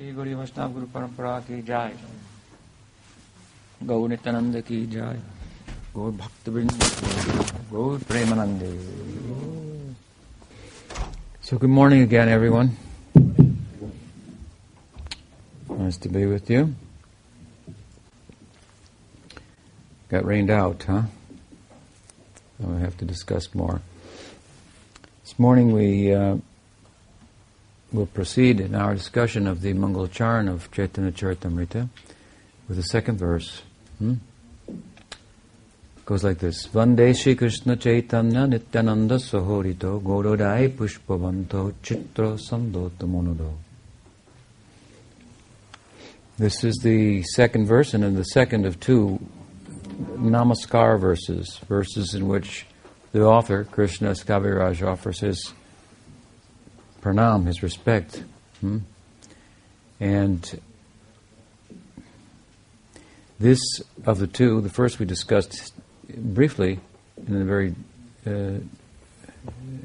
श्री गौरी वैष्णव गुरु परंपरा की जाय गौर नित्यानंद की जाय गौर भक्त गौर Premanand So good morning again everyone. Nice to be with you. Got rained out, huh? we have to discuss more. This morning we uh, will proceed in our discussion of the Mangalacharan of Chaitanya Charitamrita with the second verse. Hmm? Goes like this Vande Shri Krishna Chaitanya Nityananda Sahorito Gorodai Pushpavanto Chitra Sandota Monodo. This is the second verse, and in the second of two Namaskar verses, verses in which the author, Krishna Kaviraj, offers his pranam, his respect. Hmm? And this of the two, the first we discussed briefly in a very uh,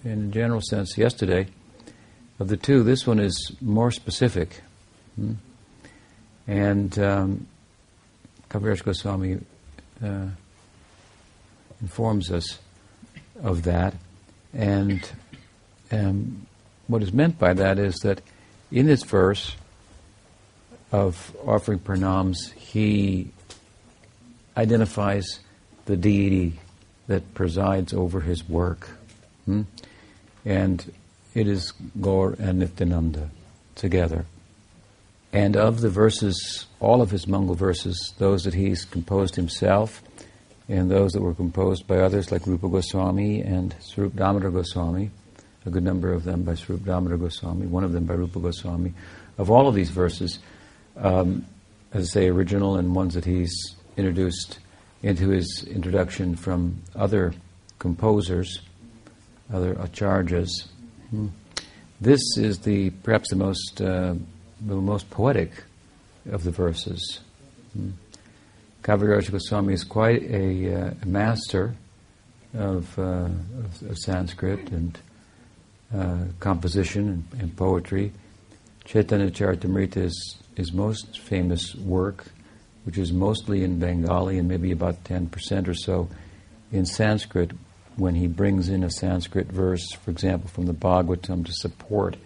in a general sense yesterday. Of the two, this one is more specific. Hmm? And um, Kaviraj Goswami uh, informs us of that. And um, what is meant by that is that in this verse of offering pranams, he identifies the deity that presides over his work. Hmm? And it is Gaur and Nityananda together. And of the verses, all of his Mangal verses, those that he's composed himself, and those that were composed by others like Rupa Goswami and Swarup Damodar Goswami, a good number of them by Swarup Damodar Goswami, one of them by Rupa Goswami. Of all of these verses, um, as I say, original and ones that he's introduced into his introduction from other composers, other acharyas. Hmm. This is the perhaps the most uh, the most poetic of the verses. Hmm. Kaviraj Goswami is quite a, uh, master of, uh, of, of Sanskrit and uh, composition and, and, poetry. Chaitanya Charitamrita is his most famous work, which is mostly in Bengali and maybe about 10% or so in Sanskrit, when he brings in a Sanskrit verse, for example, from the Bhagavatam to support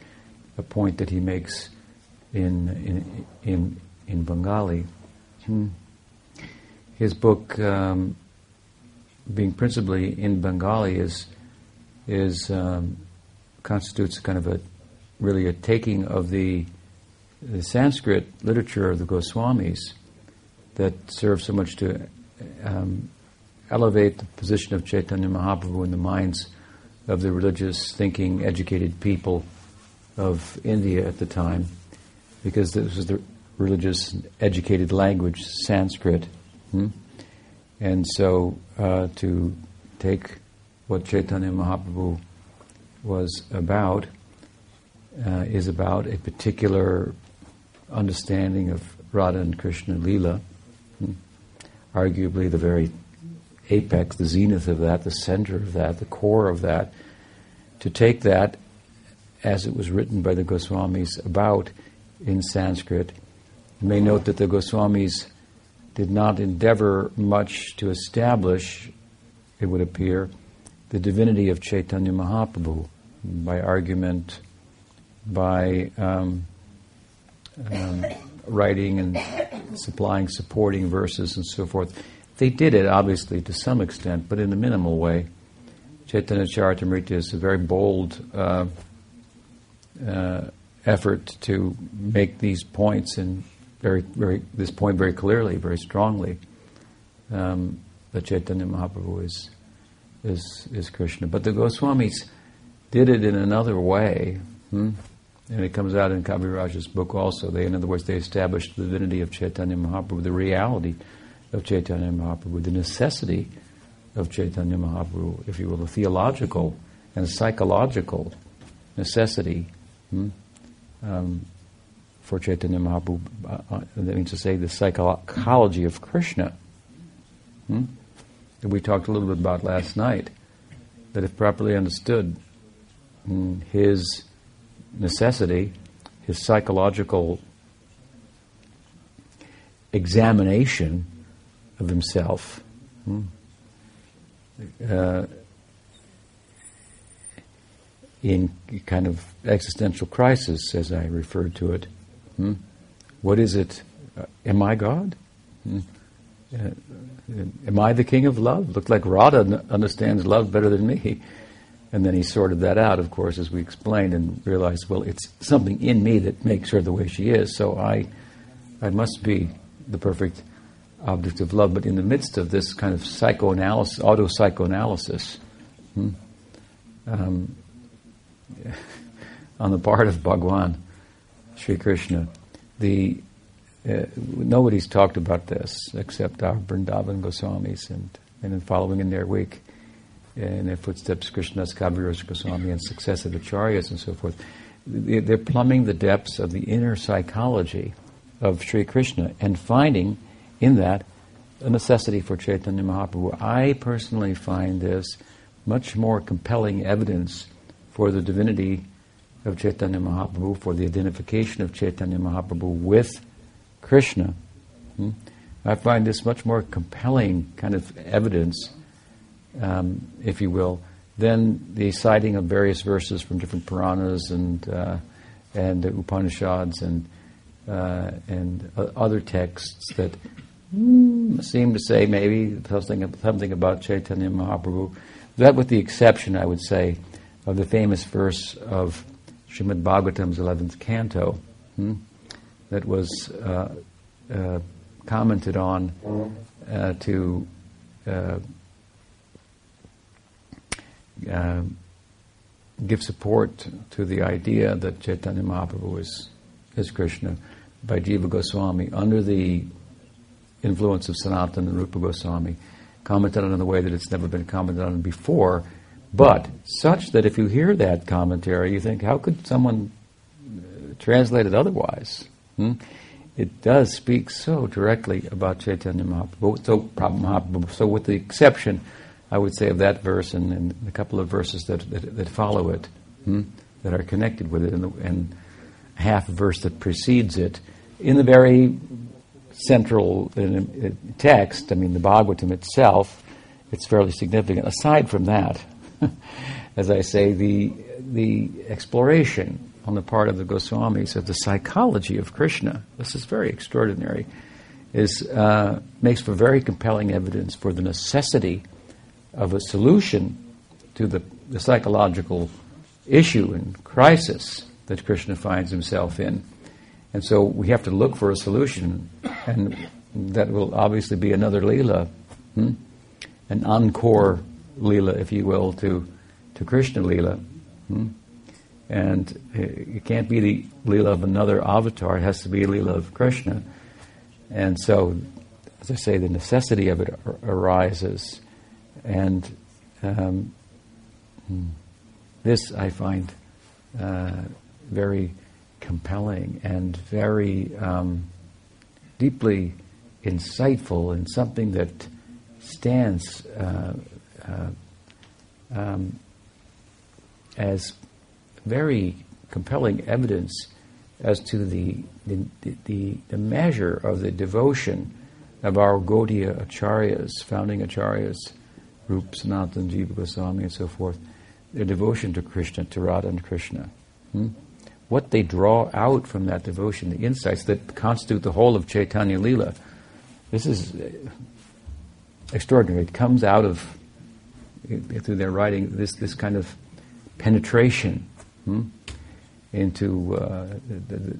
a point that he makes in, in, in, in Bengali. Hmm. His book, um, being principally in Bengali, is, is um, constitutes kind of a really a taking of the, the Sanskrit literature of the Goswamis that serves so much to um, elevate the position of Chaitanya Mahaprabhu in the minds of the religious, thinking, educated people of India at the time, because this was the religious, educated language, Sanskrit. Hmm? And so uh, to take what Chaitanya Mahaprabhu was about uh, is about a particular understanding of Radha and Krishna Lila, hmm. arguably the very apex, the zenith of that, the center of that, the core of that, to take that as it was written by the Goswamis about in Sanskrit. You may note that the Goswamis did not endeavor much to establish, it would appear, the divinity of Chaitanya Mahaprabhu by argument, by um, um, writing and supplying supporting verses and so forth. They did it, obviously, to some extent, but in a minimal way. Chaitanya Charitamrita is a very bold uh, uh, effort to make these points and very, very this point very clearly, very strongly. Um, that Chaitanya Mahaprabhu is is is Krishna, but the Goswamis did it in another way. Hmm? And it comes out in Kaviraj's book also. They, in other words, they established the divinity of Chaitanya Mahaprabhu, the reality of Chaitanya Mahaprabhu, the necessity of Chaitanya Mahaprabhu, if you will, the theological and psychological necessity hmm, um, for Chaitanya Mahaprabhu. Uh, uh, that means to say the psychology of Krishna. Hmm, that we talked a little bit about last night. That if properly understood, his necessity, his psychological examination of himself. Hmm? Uh, in kind of existential crisis, as I referred to it. Hmm? What is it? Uh, am I God? Hmm? Uh, am I the king of love? Looked like Radha understands love better than me. And then he sorted that out, of course, as we explained, and realized, well, it's something in me that makes her the way she is. So I, I must be the perfect object of love. But in the midst of this kind of psychoanalysis, auto psychoanalysis, hmm, um, on the part of Bhagwan, Sri Krishna, the uh, nobody's talked about this except our Vrindavan Goswamis and, and in following in their wake in their footsteps, Krishnas, Kaviraj Goswami and successive acharyas and so forth. They're plumbing the depths of the inner psychology of Sri Krishna and finding in that a necessity for Chaitanya Mahaprabhu. I personally find this much more compelling evidence for the divinity of Chaitanya Mahaprabhu, for the identification of Chaitanya Mahaprabhu with Krishna. Hmm? I find this much more compelling kind of evidence, um, if you will, then the citing of various verses from different Puranas and uh, and Upanishads and uh, and uh, other texts that mm, seem to say maybe something something about Chaitanya Mahaprabhu. That, with the exception, I would say, of the famous verse of Srimad Bhagavatam's 11th canto hmm, that was uh, uh, commented on uh, to uh, give support to the idea that Chaitanya Mahaprabhu is, is Krishna by Jiva Goswami under the influence of Sanatana and Rupa Goswami, commented on in a way that it's never been commented on before but such that if you hear that commentary, you think, how could someone uh, translate it otherwise? Hmm? It does speak so directly about Chaitanya Mahaprabhu. So, Mahaprabhu. so with the exception, I would say, of that verse and, and a couple of verses that, that, that follow it, hmm, that are connected with it, and, the, and half verse that precedes it, in the very central uh, text, I mean, the Bhagavatam itself, it's fairly significant. Aside from that, as I say, the, the exploration on the part of the Goswamis of the psychology of Krishna, this is very extraordinary, is, uh, makes for very compelling evidence for the necessity of a solution to the, the psychological issue and crisis that Krishna finds himself in. And so we have to look for a solution, and that will obviously be another Leela, hmm? an encore Leela, if you will, to, to Krishna Leela. Hmm? And it can't be the Leela of another avatar, it has to be a Leela of Krishna. And so, as I say, the necessity of it arises. And um, hmm, this I find uh, very compelling and very um, deeply insightful and something that stands uh, uh, um, as very compelling evidence as to the, the, the, the, measure of the devotion of our Gaudiya acharyas, founding acharyas, Rup, Sanatan, Jiva Goswami, and so forth, their devotion to Krishna, to Radha and Krishna. Hmm? What they draw out from that devotion, the insights that constitute the whole of Chaitanya Lila, this is extraordinary. It comes out of through their writing this this kind of penetration hmm, into uh, the, the,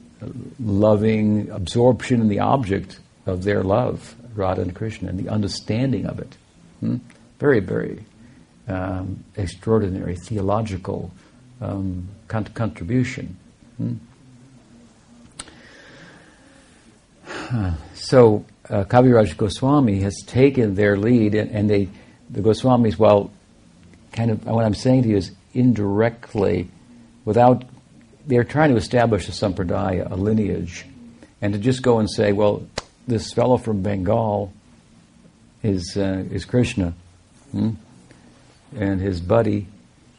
loving absorption in the object of their love, Radha and Krishna, and the understanding of it. Hmm? Very, very um, extraordinary theological um, con- contribution. Hmm? So uh, Kaviraj Goswami has taken their lead, and, and they the Goswamis, while kind of what I'm saying to you is indirectly, without they're trying to establish a sampradaya, a lineage, and to just go and say, well, this fellow from Bengal is uh, is Krishna, hmm? and his buddy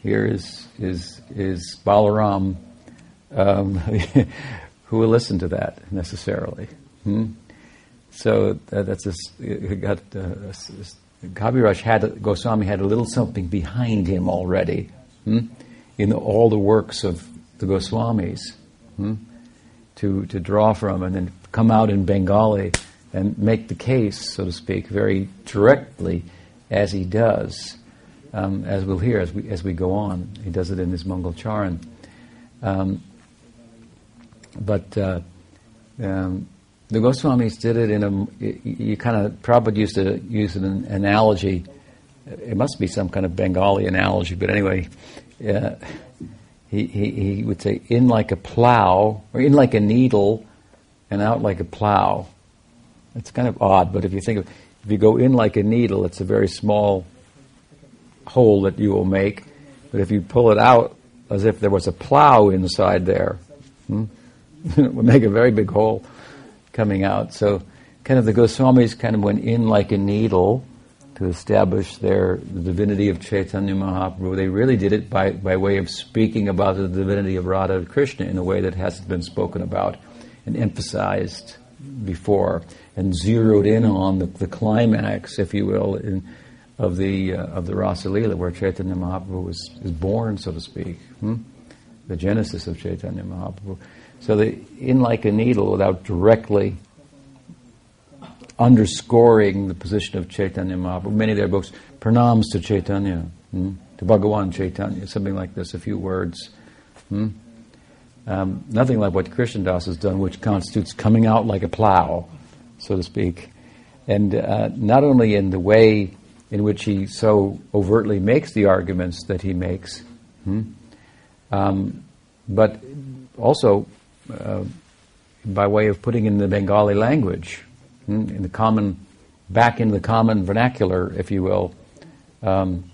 here is is is Balaram. Um, who will listen to that necessarily? Hmm? so uh, that's. It got uh, had Goswami had a little something behind him already, hmm? in the, all the works of the Goswamis, hmm? to to draw from, and then come out in Bengali and make the case, so to speak, very directly, as he does, um, as we'll hear as we as we go on. He does it in his Mangal Charan. Um, but uh, um, the Goswamis did it in a, you kind of, Prabhupada used to use an analogy. It must be some kind of Bengali analogy, but anyway, uh, he, he, he would say, in like a plow, or in like a needle, and out like a plow. It's kind of odd, but if you think of, if you go in like a needle, it's a very small hole that you will make. But if you pull it out as if there was a plow inside there, hmm, it would make a very big hole coming out. So, kind of the Goswamis kind of went in like a needle to establish their the divinity of Chaitanya Mahaprabhu. They really did it by, by way of speaking about the divinity of Radha Krishna in a way that hasn't been spoken about and emphasized before, and zeroed in on the, the climax, if you will, in, of the uh, of the Rasa Leela, where Chaitanya Mahaprabhu was is born, so to speak, hmm? the genesis of Chaitanya Mahaprabhu. So the in like a needle, without directly underscoring the position of Chaitanya Mahaprabhu. Many of their books, pranams to Chaitanya, hmm? to Bhagawan Chaitanya, something like this, a few words. Hmm? Um, nothing like what Krishna Das has done, which constitutes coming out like a plow, so to speak. And uh, not only in the way in which he so overtly makes the arguments that he makes, hmm? um, but also uh, by way of putting in the Bengali language, hmm? in the common, back in the common vernacular, if you will, um,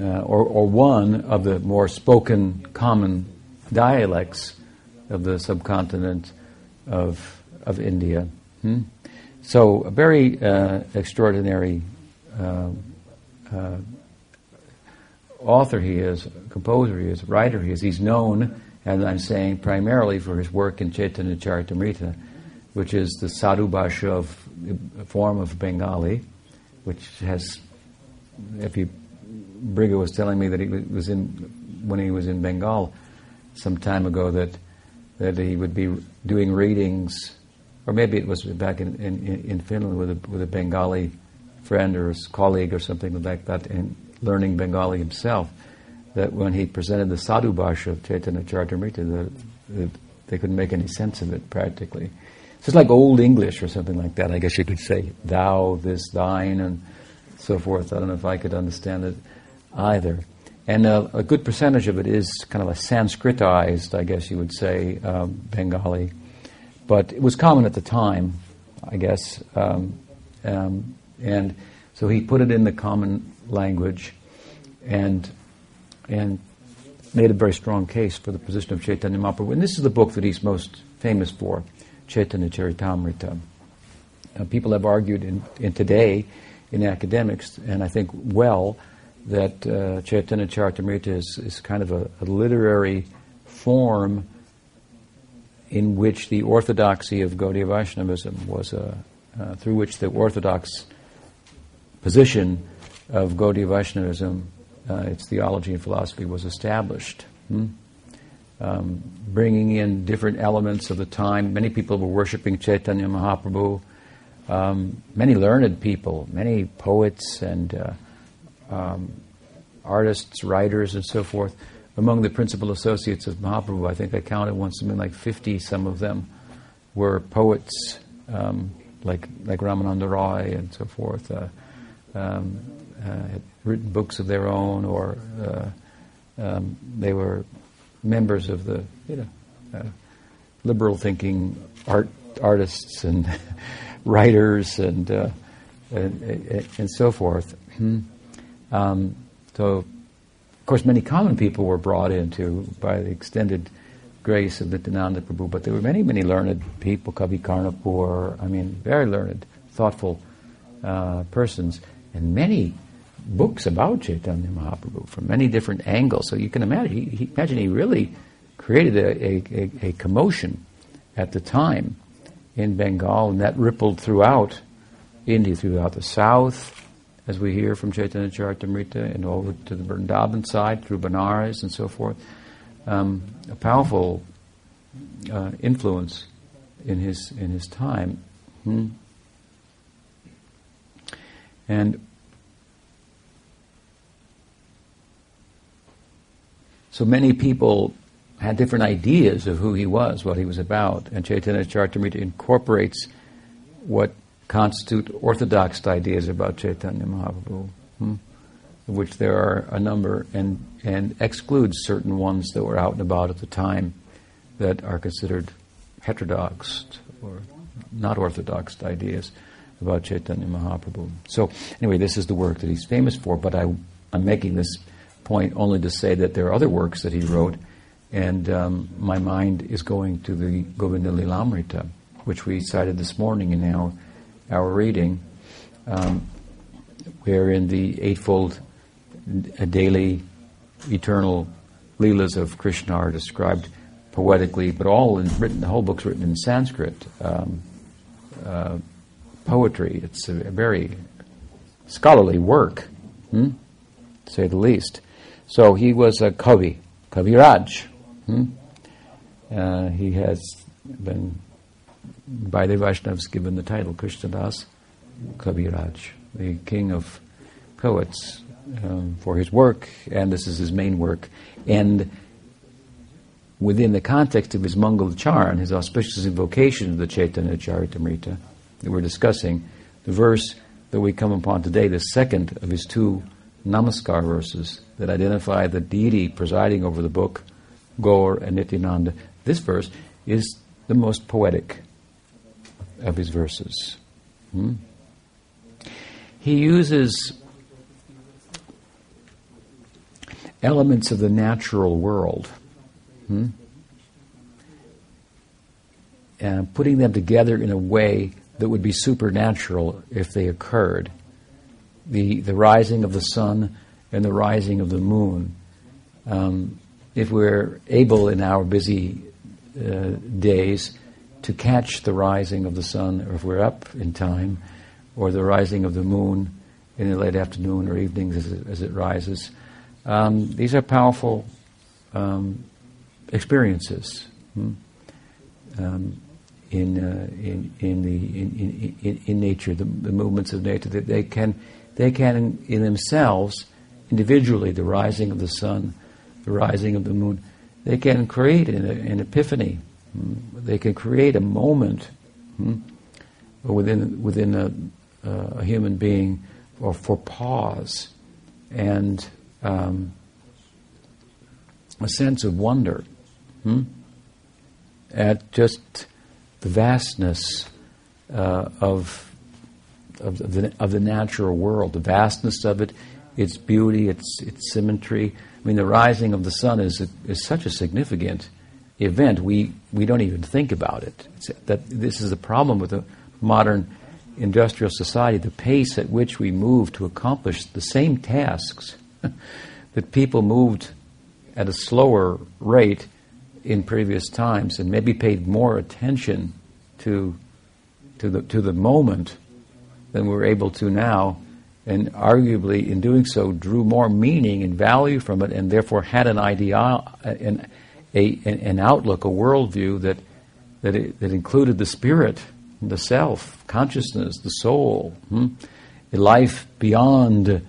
uh, or, or one of the more spoken common dialects of the subcontinent of, of India. Hmm? So, a very uh, extraordinary uh, uh, author he is, composer he is, writer he is. He's known, as I'm saying, primarily for his work in Chaitanya Charitamrita, which is the Sadhu Bhasha form of Bengali, which has, if you, Briga was telling me that he was in, when he was in Bengal some time ago, that that he would be doing readings or maybe it was back in, in, in Finland with a, with a Bengali friend or a colleague or something like that, and learning Bengali himself, that when he presented the Sadhu Bhasha of Chaitanya Charitamrita, that, they couldn't make any sense of it practically. So it's like Old English or something like that, I guess you could say. Thou, this, thine, and so forth. I don't know if I could understand it either. And uh, a good percentage of it is kind of a Sanskritized, I guess you would say, um, Bengali. But it was common at the time, I guess. Um, um, and so he put it in the common language and, and made a very strong case for the position of Chaitanya Mahaprabhu. And this is the book that he's most famous for, Chaitanya Charitamrita. Uh, people have argued in, in today in academics, and I think well, that uh, Chaitanya Charitamrita is, is kind of a, a literary form in which the orthodoxy of Gaudiya Vaishnavism was a, uh, through which the orthodox position of Gaudiya Vaishnavism, uh, its theology and philosophy, was established. Hmm? Um, bringing in different elements of the time. Many people were worshiping Chaitanya Mahaprabhu. Um, many learned people, many poets and uh, um, artists, writers, and so forth among the principal associates of Mahaprabhu, I think I counted once something like 50, some of them were poets um, like, like Ramananda Roy and so forth, uh, um, uh, had written books of their own, or uh, um, they were members of the you know, uh, liberal thinking art artists and writers and, uh, and, and, so forth. Hmm. Um, so course, many common people were brought into by the extended grace of Nityananda Prabhu, but there were many, many learned people, Kavi Karnapur, I mean, very learned, thoughtful uh, persons, and many books about Chaitanya Mahaprabhu from many different angles. So you can imagine, he, he imagine he really created a, a, a, commotion at the time in Bengal, and that rippled throughout India, throughout the south, as we hear from Chaitanya Charitamrita, and over to the Vrindavan side, through Benares and so forth. Um, a powerful uh, influence in his in his time. Hmm. And so many people had different ideas of who he was, what he was about, and Chaitanya Charitamrita incorporates what constitute orthodox ideas about Chaitanya Mahaprabhu, hmm, of which there are a number, and, and excludes certain ones that were out and about at the time that are considered heterodox or not orthodox ideas about Chaitanya Mahaprabhu. So, anyway, this is the work that he's famous for, but I, I'm making this point only to say that there are other works that he wrote, and um, my mind is going to the Govinda Lilamrita, which we cited this morning in our, our reading, um, wherein the eightfold daily eternal Leelas of Krishna are described poetically, but all in written. The whole book's written in Sanskrit um, uh, poetry. It's a, very scholarly work, hmm? to say the least. So he was a Kavi, Kaviraj. Hmm? Uh, he has been, by the Vaishnavas, given the title Krishnadas Kaviraj, the king of poets, um, for his work, and this is his main work. And within the context of his Mangal Charan, his auspicious invocation of the Chaitanya Charitamrita that we're discussing, the verse that we come upon today, the second of his two Namaskar verses that identify the deity presiding over the book, Gaur and Nityananda, this verse is the most poetic of his verses. Hmm? He uses elements of the natural world Hmm? And putting them together in a way that would be supernatural if they occurred. The, the rising of the sun and the rising of the moon. Um, if we're able in our busy uh, days to catch the rising of the sun, if we're up in time, or the rising of the moon in the late afternoon or evenings as it, as it rises, um, these are powerful um, experiences hmm? um, in, uh, in, in, the, in, in, in nature, the, the, movements of nature, that they can, they can in themselves, individually, the rising of the sun, the rising of the moon, they can create an, an epiphany. They can create a moment hmm? within, within a, a, human being or for pause and um, a sense of wonder hmm? at just the vastness uh, of, of, the, of the natural world, the vastness of it, its beauty, its, its symmetry. I mean, the rising of the sun is, is such a significant event, we, we don't even think about it. It's, that this is the problem with the modern industrial society, the pace at which we move to accomplish the same tasks that people moved at a slower rate in previous times and maybe paid more attention to, to, the, to the moment than we're able to now, and arguably in doing so drew more meaning and value from it, and therefore had an idea, uh, an, a, an outlook, a worldview that, that, it, that included the spirit, the self, consciousness, the soul, hmm? a life beyond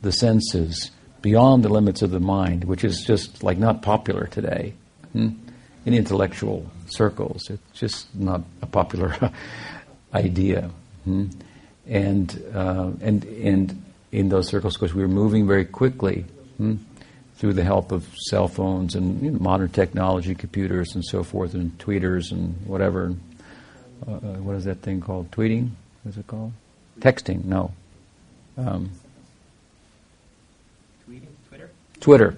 the senses, beyond the limits of the mind, which is just like not popular today. Hmm? in intellectual circles. It's just not a popular idea. Hmm? And, uh, and, and in those circles, because we were moving very quickly hmm, through the help of cell phones and you know, modern technology, computers and so forth, and tweeters and whatever. Uh, uh what is that thing called? Tweeting? What is it called? Texting? No. Um, Tweeting? Twitter? Twitter.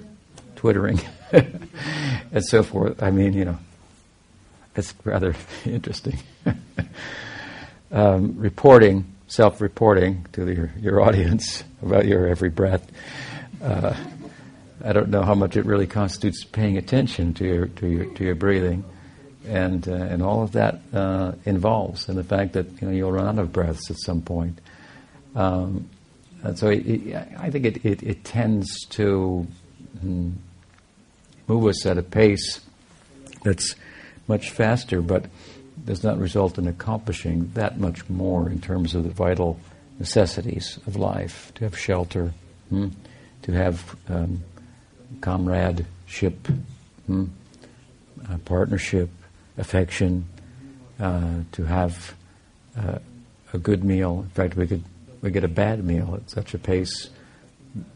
Twittering. and so forth. I mean, you know, it's rather interesting. um, reporting, self-reporting to your, your audience about your every breath. Uh, I don't know how much it really constitutes paying attention to your to your to your breathing, and uh, and all of that uh, involves, and the fact that you know you'll run out of breaths at some point. Um, and so it, it, I think it, it, it tends to mm, move us at a pace that's much faster, but does not result in accomplishing that much more in terms of the vital necessities of life to have shelter, hmm, to have um, comradeship, hmm, uh, partnership, affection, uh, to have uh, a good meal. In fact, we could we get a bad meal at such a pace,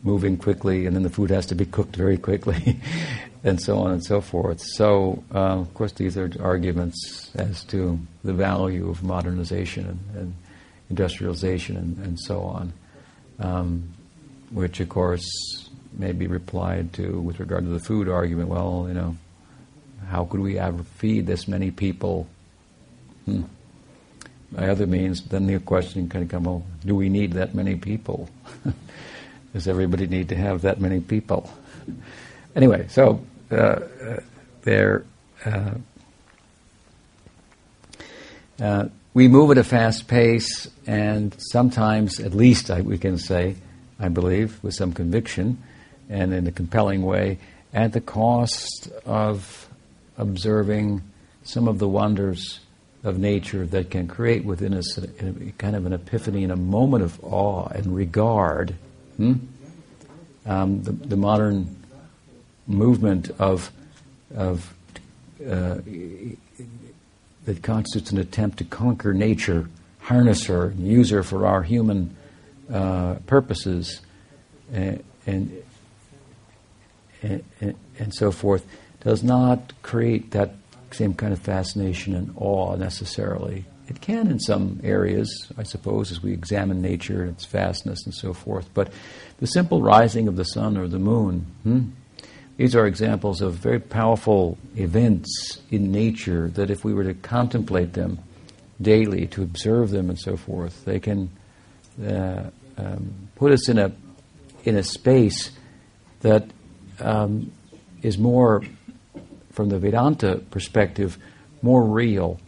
moving quickly, and then the food has to be cooked very quickly, and so on and so forth. So, uh, of course, these are arguments as to the value of modernization and, and industrialization and, and, so on, um, which, of course, may be replied to with regard to the food argument. Well, you know, how could we ever feed this many people? Hmm. By other means, then the question can come: Well, do we need that many people? Does everybody need to have that many people? anyway, so uh, uh, there. Uh, uh, we move at a fast pace, and sometimes, at least I, we can say, I believe, with some conviction and in a compelling way, at the cost of observing some of the wonders of nature that can create within us a, a kind of an epiphany and a moment of awe and regard. Hmm? Um, the, the, modern movement of, of uh, that constitutes an attempt to conquer nature, harness her, use her for our human uh, purposes, and, and, and, and so forth does not create that same kind of fascination and awe necessarily. It can in some areas, I suppose, as we examine nature and its vastness and so forth. But the simple rising of the sun or the moon, hmm, these are examples of very powerful events in nature that if we were to contemplate them daily, to observe them and so forth, they can uh, um, put us in a, in a space that um, is more from the Vedanta perspective, more real,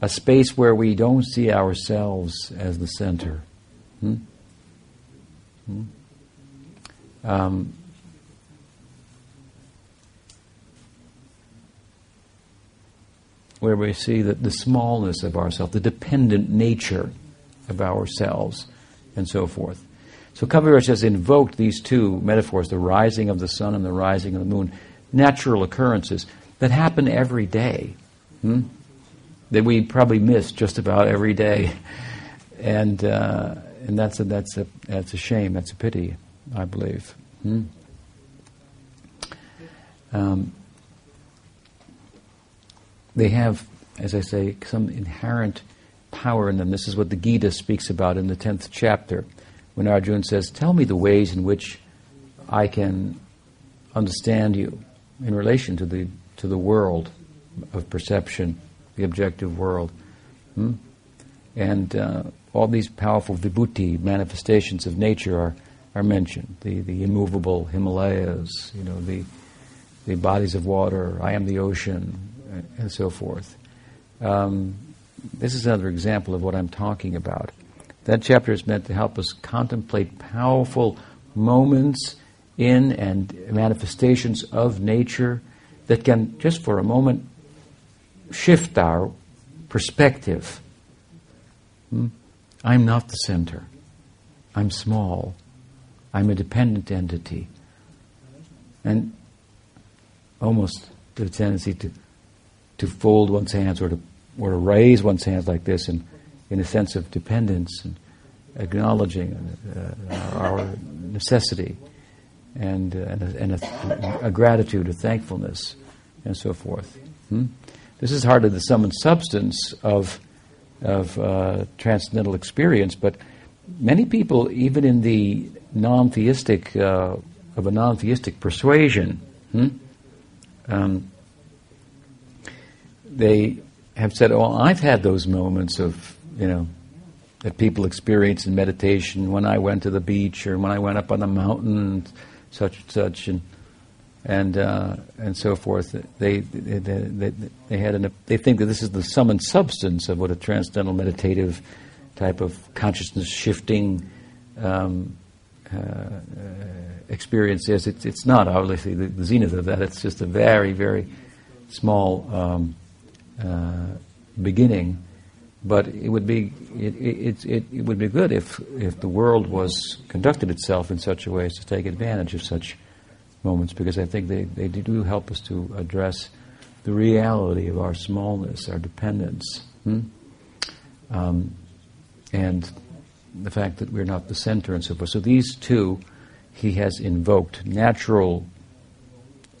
a space where we don't see ourselves as the center. Hmm? Hmm? Um, where we see that the smallness of ourselves, the dependent nature of ourselves, and so forth. So Kaviraj has invoked these two metaphors, the rising of the sun and the rising of the moon, natural occurrences that happen every day, hmm? that we probably miss just about every day, and uh, and that's a that's a that's a shame. That's a pity, I believe. Hmm? Um, they have, as I say, some inherent power in them. This is what the Gita speaks about in the tenth chapter, when Arjuna says, "Tell me the ways in which I can understand you in relation to the to the world of perception, the objective world. Hmm? And uh, all these powerful vibhuti manifestations of nature are, are mentioned. The, the immovable Himalayas, you know, the, the bodies of water, I am the ocean, and, so forth. Um, this is another example of what I'm talking about. That chapter is meant to help us contemplate powerful moments in and manifestations of nature that can just for a moment shift our perspective. Hmm? I'm not the center. I'm small. I'm a dependent entity. And almost the tendency to, to fold one's hands or to, or to raise one's hands like this in, in a sense of dependence and acknowledging uh, our necessity and, uh, and, a, and a, a, gratitude, a thankfulness, and so forth. Hmm? This is hardly the sum and substance of, of uh, transcendental experience, but many people, even in the non-theistic, uh, of a non-theistic persuasion, hmm? um, they have said, "Oh, I've had those moments of, you know, that people experience in meditation when I went to the beach or when I went up on the mountain." such and such, and and uh, and so forth. They they, they, they had an, they think that this is the sum and substance of what a transcendental meditative type of consciousness shifting um, uh, uh, experience is. It's, it's not obviously the, the, zenith of that. It's just a very very small um, uh, beginning. But it would be it, it, it, it would be good if if the world was conducted itself in such a way as to take advantage of such moments because I think they, they do help us to address the reality of our smallness, our dependence, hmm? um, and the fact that we're not the center and so forth. So these two he has invoked natural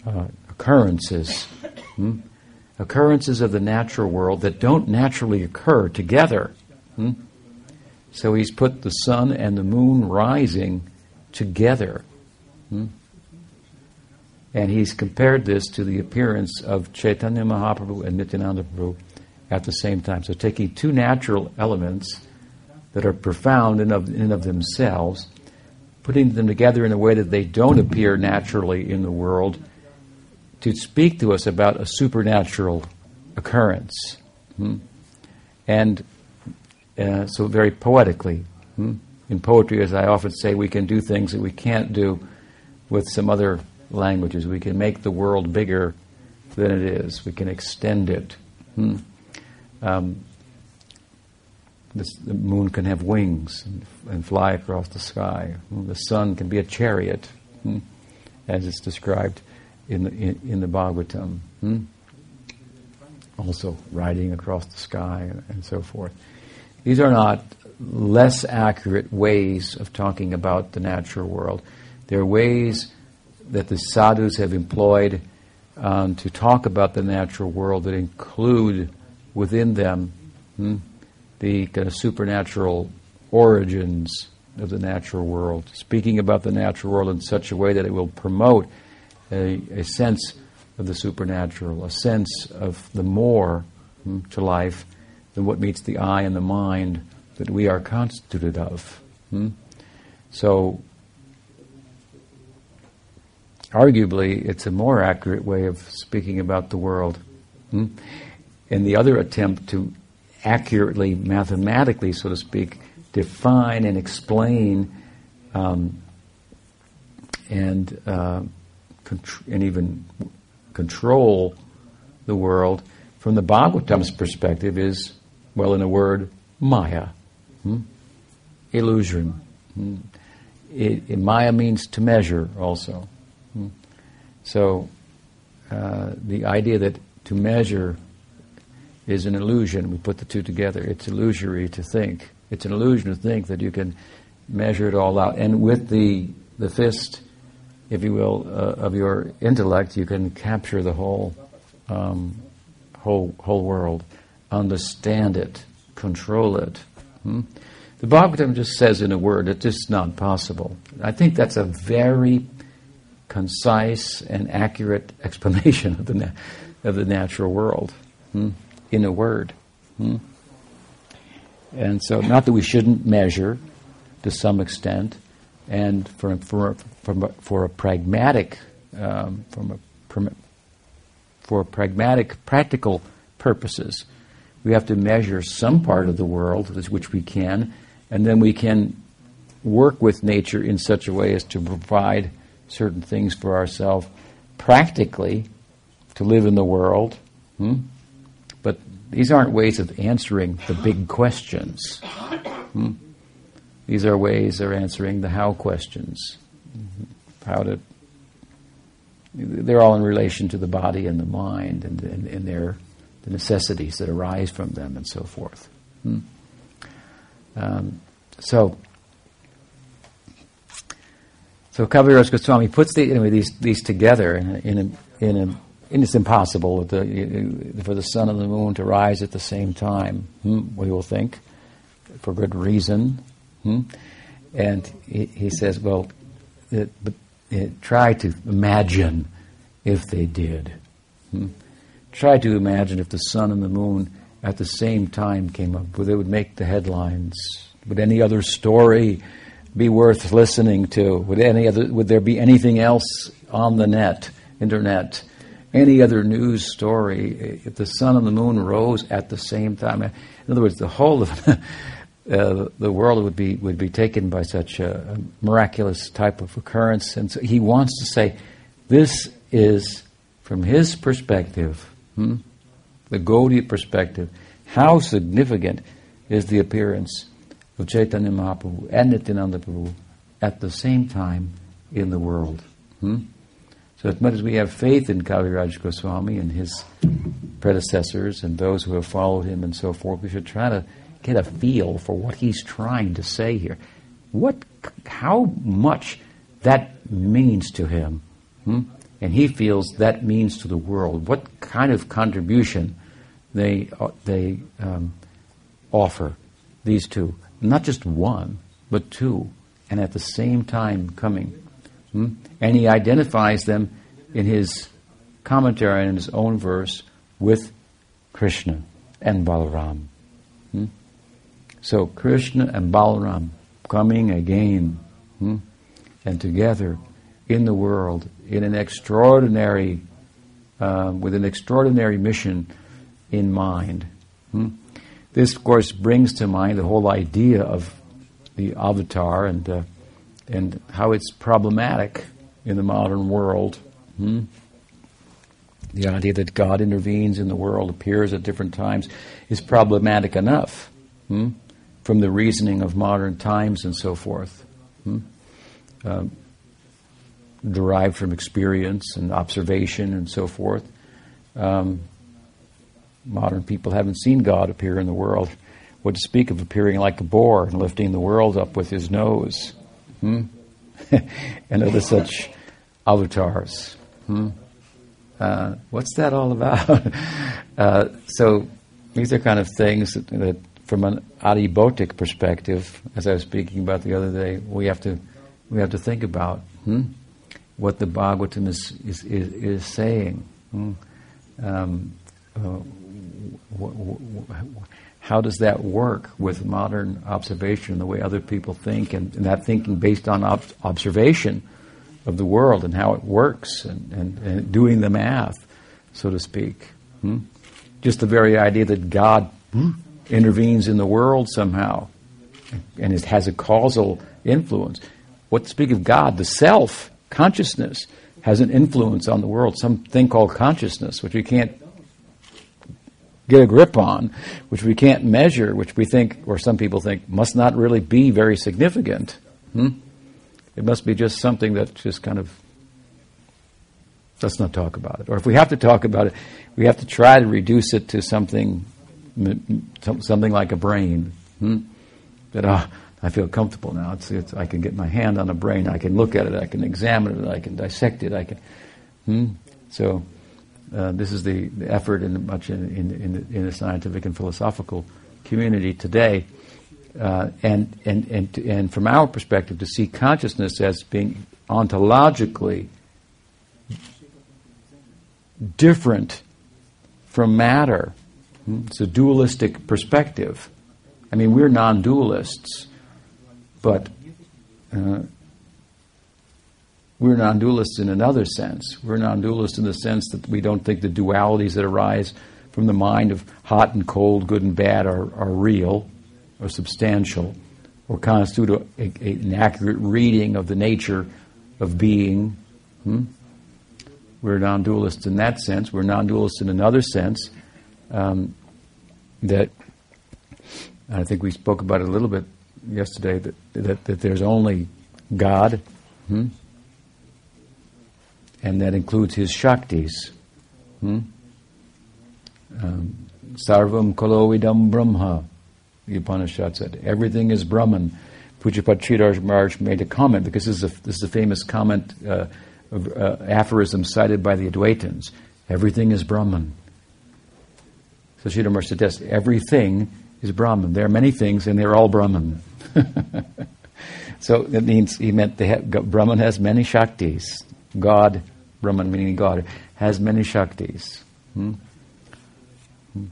uh, occurrences, hmm? Occurrences of the natural world that don't naturally occur together. Hmm? So he's put the sun and the moon rising together. Hmm? And he's compared this to the appearance of Chaitanya Mahaprabhu and Nityananda Prabhu at the same time. So taking two natural elements that are profound in of, in of themselves, putting them together in a way that they don't appear naturally in the world, to speak to us about a supernatural occurrence. Hmm? And uh, so, very poetically. Hmm? In poetry, as I often say, we can do things that we can't do with some other languages. We can make the world bigger than it is. We can extend it. Hmm. Um, this, the moon can have wings and, and, fly across the sky. The sun can be a chariot, hmm, as it's described in the, in, in the Bhagavatam. Hmm. Also, riding across the sky and, and so forth. These are not less accurate ways of talking about the natural world. They're ways that the sadhus have employed um, to talk about the natural world that include within them hmm, the kind of supernatural origins of the natural world, speaking about the natural world in such a way that it will promote a, a sense of the supernatural, a sense of the more hmm, to life than what meets the eye and the mind that we are constituted of. Hmm? So arguably, it's a more accurate way of speaking about the world. Hmm? And the other attempt to accurately, mathematically, so to speak, define and explain um, and uh, and even control the world from the Bhagavatam's perspective is, well, in a word, Maya, hmm? illusion. Hmm? It, it, Maya means to measure also. So uh, the idea that to measure is an illusion, we put the two together. It's illusory to think. It's an illusion to think that you can measure it all out. And with the, the fist, if you will, uh, of your intellect, you can capture the whole, um, whole, whole world, understand it, control it. Hmm? The Bhagavatam just says in a word, it's just not possible. I think that's a very concise and accurate explanation of the, na- of the natural world hmm? in a word. Hmm? And so, not that we shouldn't measure to some extent, and for, for, for, for a pragmatic, um, from a, for pragmatic, practical purposes, we have to measure some part of the world, which we can, and then we can work with nature in such a way as to provide certain things for ourselves practically to live in the world. Hmm? But these aren't ways of answering the big questions. Hmm? These are ways of answering the how questions. How to. They're all in relation to the body and the mind and, and, and their the necessities that arise from them and so forth. Hmm? Um, so so Kaviraj Goswami puts the, anyway, these, these together in a, in a, in a and it's impossible the, for the sun and the moon to rise at the same time. Hmm, we will think, for good reason. Hmm? And he, he, says, well, it, it, try to imagine if they did. Hmm? Try to imagine if the sun and the moon at the same time came up. Would they would make the headlines? Would any other story be worth listening to? Would any other, would there be anything else on the net internet, any other news story, if the sun and the moon rose at the same time, in other words, the whole of uh, the world would be would be taken by such a, miraculous type of occurrence. And so he wants to say, this is from his perspective, hmm, the Gaudiya perspective, how significant is the appearance of Chaitanya Mahaprabhu and Nityananda Prabhu at the same time in the world. Hmm? So as much as we have faith in Kaviraj Goswami and his predecessors and those who have followed him and so forth, we should try to get a feel for what he's trying to say here. What, how much that means to him, hmm? and he feels that means to the world. What kind of contribution they uh, they um, offer these two, not just one, but two, and at the same time coming. Hmm? And he identifies them in his commentary and in his own verse with Krishna and Balaram. So Krishna and Balaram coming again hmm? and together in the world in an extraordinary, uh, with an extraordinary mission in mind. Hmm? This, of course, brings to mind the whole idea of the avatar and uh, and how it's problematic in the modern world. Hmm? The idea that God intervenes in the world, appears at different times, is problematic enough hmm? From the reasoning of modern times and so forth. Hmm? Uh, derived from experience and observation and so forth. Um, modern people haven't seen God appear in the world. What to speak of appearing like a boar and lifting the world up with his nose? Hmm? and other such avatars. Hmm? Uh, what's that all about? uh, so these are kind of things that, that, from an adibotic perspective, as I was speaking about the other day, we have to we have to think about hmm? what the Bhagavatam is is, is, is saying. Hmm? Um, uh, how does that work with modern observation, the way other people think, and, and that thinking based on ob- observation of the world and how it works, and, and, and doing the math, so to speak? Hmm? Just the very idea that God hmm, intervenes in the world somehow and it has a causal influence. What to speak of God, the self, consciousness, has an influence on the world, something called consciousness, which we can't get a grip on, which we can't measure, which we think, or some people think, must not really be very significant. Hmm? It must be just something that just kind of, let's not talk about it. Or if we have to talk about it, we have to try to reduce it to something, something like a brain. Hmm? That, oh, I feel comfortable now. It's, it's, I can get my hand on a brain. I can look at it. I can examine it. I can dissect it. I can. Hmm? So uh, this is the, the, effort in much in, in, in, the scientific and philosophical community today. Uh, and, and, and, and from our perspective, to see consciousness as being ontologically different from matter. It's a dualistic perspective. I mean, we're non dualists, but uh, we're non dualists in another sense. We're non dualists in the sense that we don't think the dualities that arise from the mind of hot and cold, good and bad are, are real or substantial or constitute a, a, an accurate reading of the nature of being. Hmm? We're non dualists in that sense. We're non dualists in another sense um, that I think we spoke about it a little bit yesterday that, that, that there's only God. Hmm? and that includes his Shaktis. Hmm? Um, Sarvam Khalvidam Brahma, the Upanishad said. Everything is Brahman. Pujyapad Sridhar Maharaj made a comment, because this is a, this is a famous comment, uh, of, uh, aphorism cited by the Advaitins. Everything is Brahman. So Sridhar Maharaj suggests everything is Brahman. There are many things, and they're all Brahman. so that means he meant have, Brahman has many Shaktis. God Brahman meaning God, has many Shaktis. Hmm? Hmm.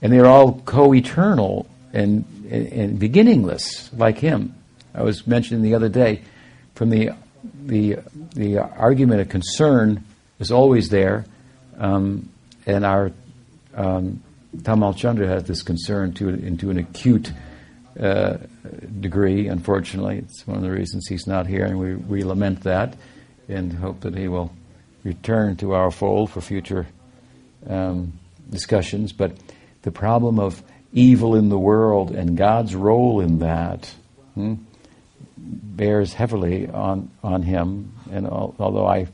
And they're all co eternal and, and, and, beginningless, like Him. I was mentioning the other day from the, the, the argument of concern is always there, um, and our um, Tamal Chandra has this concern to into an acute uh, degree. Unfortunately, it's one of the reasons he's not here, and we, we lament that and hope that he will return to our fold for future um, discussions. But the problem of evil in the world and God's role in that hmm, bears heavily on, on him. And al- although I've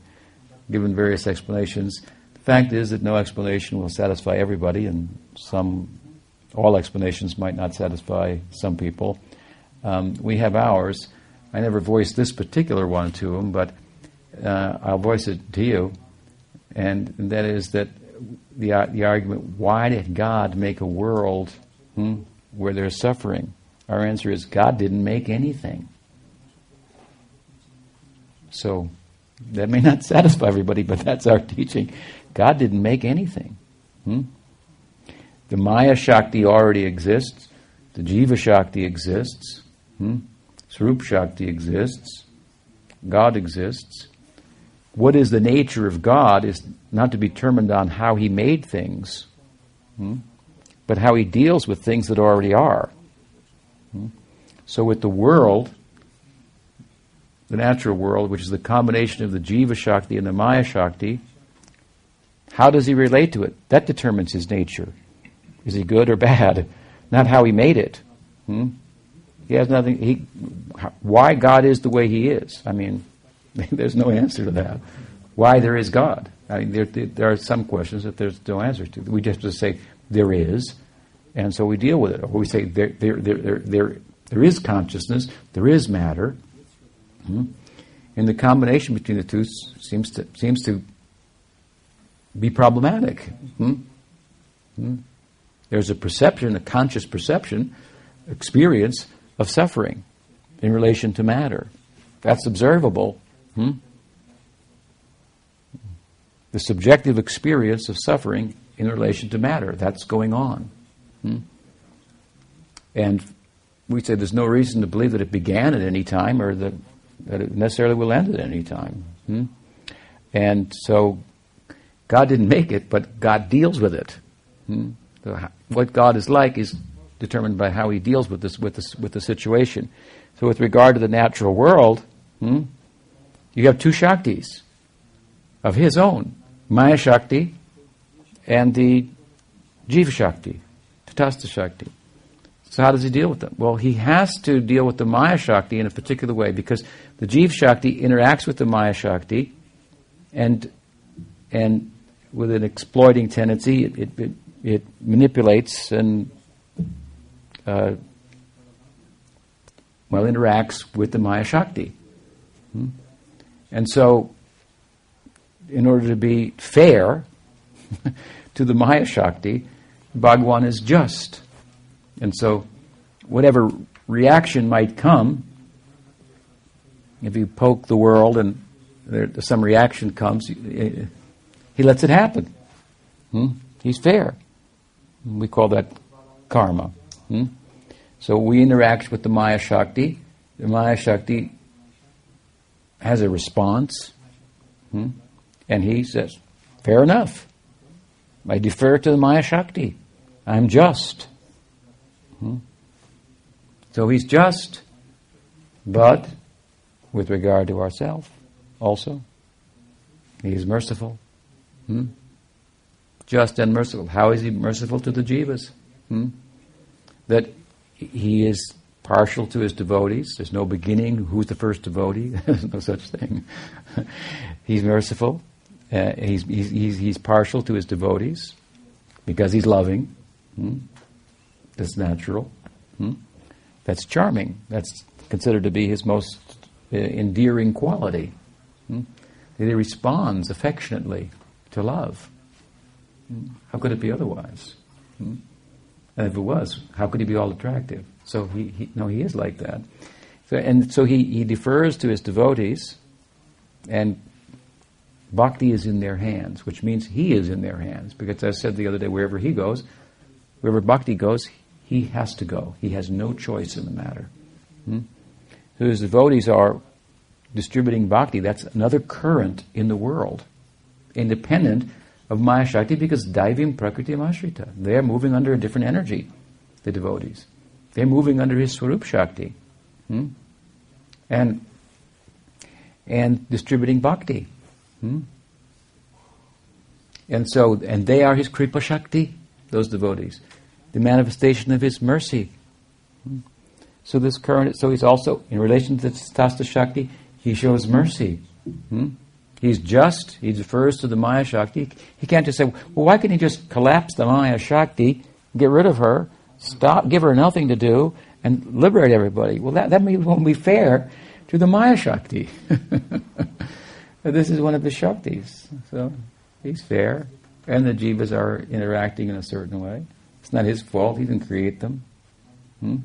given various explanations, fact is that no explanation will satisfy everybody, and some, all explanations might not satisfy some people. Um, we have ours. I never voiced this particular one to him, but uh, I'll voice it to you, and, and that is that the, uh, the argument, why did God make a world hmm, where there's suffering? Our answer is God didn't make anything. So that may not satisfy everybody, but that's our teaching. God didn't make anything. Hmm? The Maya Shakti already exists. The Jiva Shakti exists. Hmm? Shakti exists. God exists. What is the nature of God is not to be determined on how He made things, hmm? but how He deals with things that already are. Hmm? So, with the world, the natural world, which is the combination of the Jiva Shakti and the Maya Shakti, how does he relate to it? That determines his nature. Is he good or bad? Not how he made it. Hmm? He has nothing. He, why God is the way He is? I mean, there's no answer to that. Why there is God? I mean, there, there are some questions that there's no answer to. We just say there is, and so we deal with it. Or we say there, there, there, there, there, there is consciousness, there is matter, hmm? and the combination between the two seems to seems to be problematic. Hmm? Hmm? There's a perception, a conscious perception, experience of suffering in relation to matter. That's observable. Hmm? The subjective experience of suffering in relation to matter. That's going on. Hmm? And we say there's no reason to believe that it began at any time or that, that it necessarily will end at any time. Hmm? And so God didn't make it, but God deals with it. Hmm? What God is like is determined by how He deals with this with this with the situation. So, with regard to the natural world, hmm, you have two shaktis of His own, Maya Shakti and the Jiva Shakti, Tatastha Shakti. So, how does He deal with them? Well, He has to deal with the Maya Shakti in a particular way because the Jiva Shakti interacts with the Maya Shakti, and and with an exploiting tendency, it, it, it manipulates and uh, well interacts with the Maya Shakti. Hmm? And so, in order to be fair to the Maya Shakti, Bhagwan is just. And so, whatever reaction might come, if you poke the world and there, some reaction comes, he, lets it happen. Hmm? He's fair. We call that karma. Hmm? So we interact with the Maya Shakti. The Maya Shakti has a response. Hmm? And he says, Fair enough. I defer to the Maya Shakti. I'm just. Hmm? So he's just, but with regard to ourselves also. He is merciful. Hmm? Just and merciful. How is he merciful to the jivas? Hmm? That he is partial to his devotees. There's no beginning. Who's the first devotee? There's no such thing. he's merciful. Uh, he's, he's, he's, partial to his devotees because he's loving. Hmm? That's natural. Hmm? That's charming. That's considered to be his most uh, endearing quality. Hmm? That he responds affectionately to love. How could it be otherwise? And if it was, how could he be all attractive? So he, he no, he is like that. So, and so he, he defers to his devotees, and bhakti is in their hands, which means he is in their hands. Because as I said the other day, wherever he goes, wherever bhakti goes, he has to go. He has no choice in the matter. Hmm? So his devotees are distributing bhakti. That's another current in the world. Independent of Maya Shakti because Daivim Prakritim Ashrita. They're moving under a different energy, the devotees. They're moving under his Swarup Shakti. Hmm? And, and distributing bhakti. Hmm? And so, and they are his Kripa Shakti, those devotees. The manifestation of his mercy. Hmm? So this current, so he's also, in relation to the Tatastha Shakti, he shows mercy. Hmm? He's just, he defers to the Maya Shakti. He can't just say, well, why can't he just collapse the Maya Shakti, get rid of her, stop, give her nothing to do, and liberate everybody? Well, that, that won't be fair to the Maya Shakti. this is one of the Shaktis. So he's fair. And the Jivas are interacting in a certain way. It's not his fault, he didn't create them. Hmm?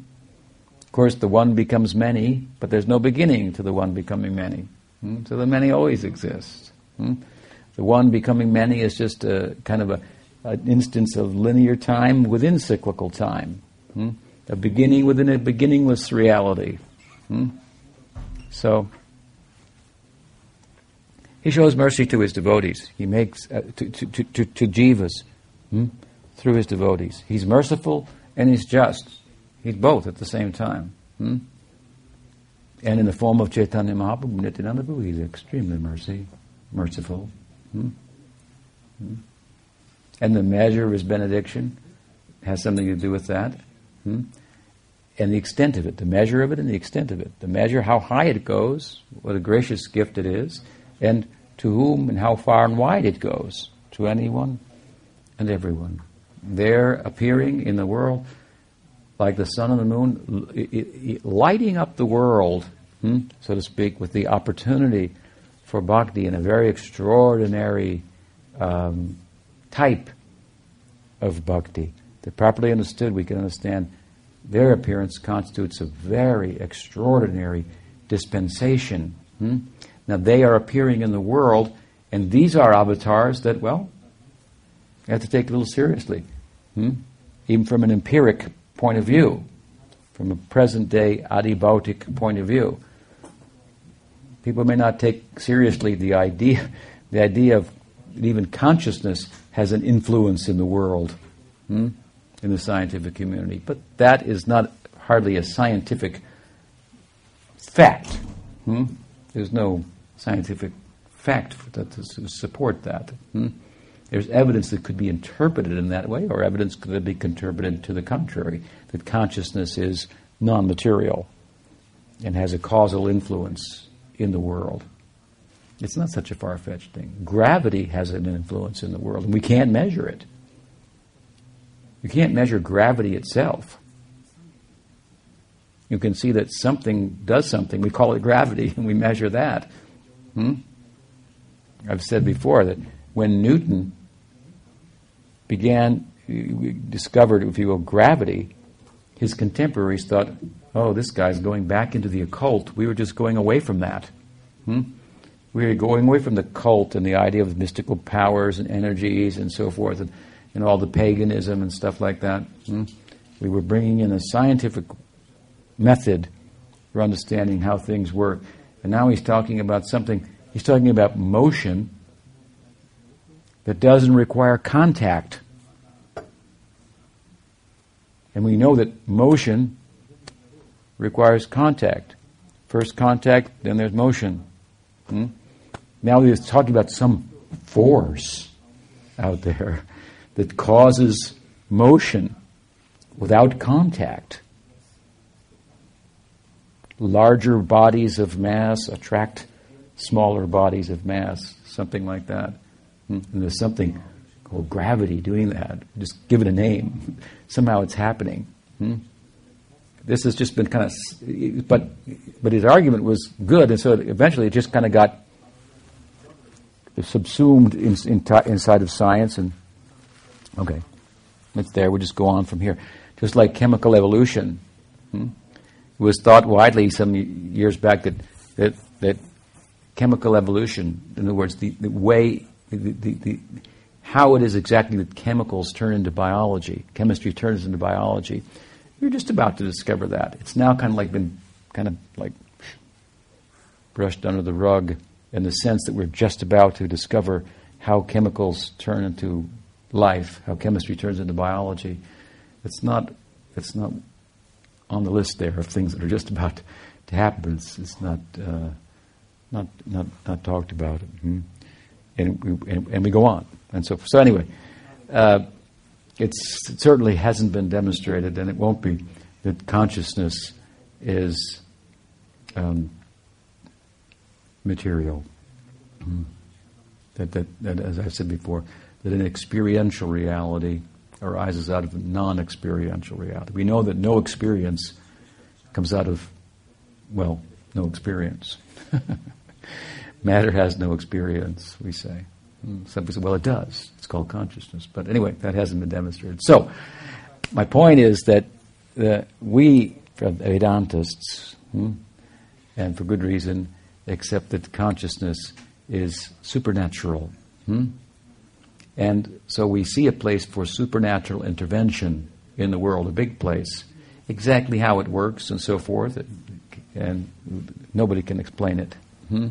Of course, the one becomes many, but there's no beginning to the one becoming many. Hmm? So the many always exist. Hmm? The one becoming many is just a kind of a, an instance of linear time within cyclical time. Hmm? A beginning within a beginningless reality. So, he shows mercy to his devotees. He makes uh, to, to, to, to, jivas through his devotees. He's merciful and he's just. He's both at the same time. Hmm? And in the form of Chaitanya Mahaprabhu, Nityananda he's extremely mercy, merciful. Hmm? Hmm? And the measure of his benediction has something to do with that. Hmm? And the extent of it, the measure of it and the extent of it. The measure, how high it goes, what a gracious gift it is, and to whom and how far and wide it goes, to anyone and everyone. They're appearing in the world like the sun and the moon, lighting up the world, hmm, so to speak, with the opportunity for bhakti in a very extraordinary um, type of bhakti. That properly understood, we can understand their appearance constitutes a very extraordinary dispensation. Hmm? Now, they are appearing in the world, and these are avatars that, well, you have to take a little seriously, hmm? even from an empiric point of view, from a present day adibautic point of view. People may not take seriously the idea, the idea of even consciousness has an influence in the world, hmm, in the scientific community. But that is not hardly a scientific fact. Hmm? There's no scientific fact that to support that. Hmm? There's evidence that could be interpreted in that way, or evidence could be interpreted to the contrary, that consciousness is non material and has a causal influence in the world. It's not such a far fetched thing. Gravity has an influence in the world, and we can't measure it. You can't measure gravity itself. You can see that something does something. We call it gravity, and we measure that. Hmm? I've said before that when Newton began, discovered, if you will, gravity, his contemporaries thought, oh, this guy's going back into the occult. We were just going away from that. Hmm? We were going away from the cult and the idea of mystical powers and energies and so forth, and, and all the paganism and stuff like that. Hmm? We were bringing in a scientific method for understanding how things work. And now he's talking about something, he's talking about motion that doesn't require contact. And we know that motion requires contact. First contact, then there's motion. Hmm? Now he's talking about some force out there that causes motion without contact. Larger bodies of mass attract smaller bodies of mass, something like that. Hmm? And there's something called gravity doing that. Just give it a name. Somehow it's happening. Hmm? This has just been kind of, but but his argument was good, and so eventually it just kind of got subsumed in, in, inside of science. And okay, it's there. We'll just go on from here. Just like chemical evolution, hmm? it was thought widely some years back that that that chemical evolution, in other words, the, the way the, the, the, how it is exactly that chemicals turn into biology, chemistry turns into biology. You're just about to discover that. It's now kind of like been kind of like brushed under the rug in the sense that we're just about to discover how chemicals turn into life, how chemistry turns into biology. It's not, it's not on the list there of things that are just about to happen. It's, it's not, uh, not, not, not talked about. Mm-hmm. And, we, and, and, we go on. And so, so anyway, uh, it certainly hasn't been demonstrated, and it won't be, that consciousness is um, material. Mm-hmm. That, that, that, as I said before, that an experiential reality arises out of a non experiential reality. We know that no experience comes out of, well, no experience. Matter has no experience, we say. Hmm, some people say, well, it does. It's called consciousness. But anyway, that hasn't been demonstrated. So, my point is that we, Vedantists, hmm, and for good reason, accept that consciousness is supernatural. Hmm? And so we see a place for supernatural intervention in the world, a big place. Exactly how it works and so forth, and nobody can explain it. Hmm?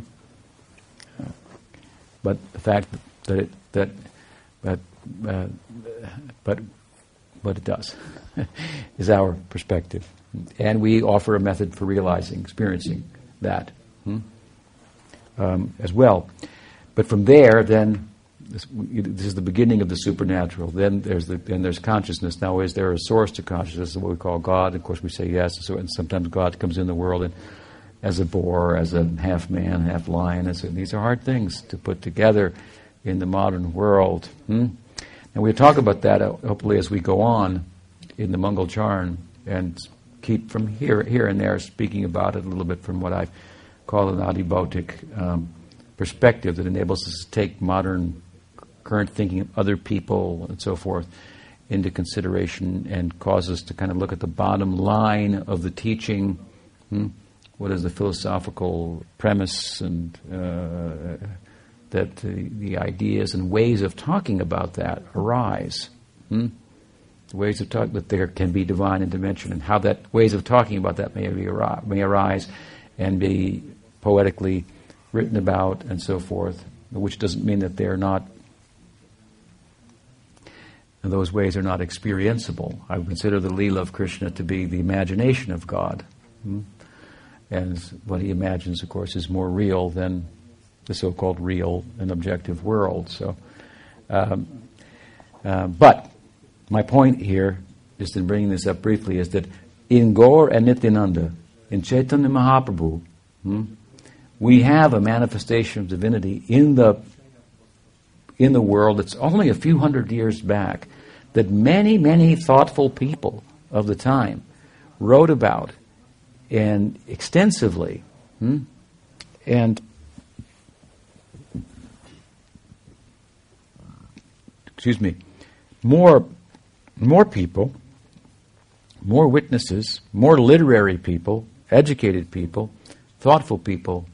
But the fact that it, that but uh, but but it does is our perspective, and we offer a method for realizing, experiencing that hmm? um, as well. But from there, then this, this, is the beginning of the supernatural. Then there's the then there's consciousness. Now, is there a source to consciousness? What we call God. Of course, we say yes. So, and sometimes God comes in the world and as a boar, as a half man, half lion. As a, these are hard things to put together in the modern world. Hmm? And we'll talk about that uh, hopefully as we go on in the Mangalacharan and keep from here here and there speaking about it a little bit from what I call an adibautic um, perspective that enables us to take modern current thinking of other people and so forth into consideration and cause us to kind of look at the bottom line of the teaching. Hmm? What is the philosophical premise and uh, that the, the, ideas and ways of talking about that arise? Hmm? The ways of talking that there can be divine intervention and how that ways of talking about that may, be, may arise and be poetically written about and so forth, which doesn't mean that they're not and those ways are not experienceable. I would consider the Leela of Krishna to be the imagination of God. Hmm? And what he imagines, of course, is more real than the so called real and objective world. So, um, uh, but my point here, just in bringing this up briefly, is that in Gaur and Nityananda, in Chaitanya Mahaprabhu, hmm, we have a manifestation of divinity in the in the world that's only a few hundred years back that many, many thoughtful people of the time wrote about and extensively. Hmm? And excuse me, more, more people, more witnesses, more literary people, educated people, thoughtful people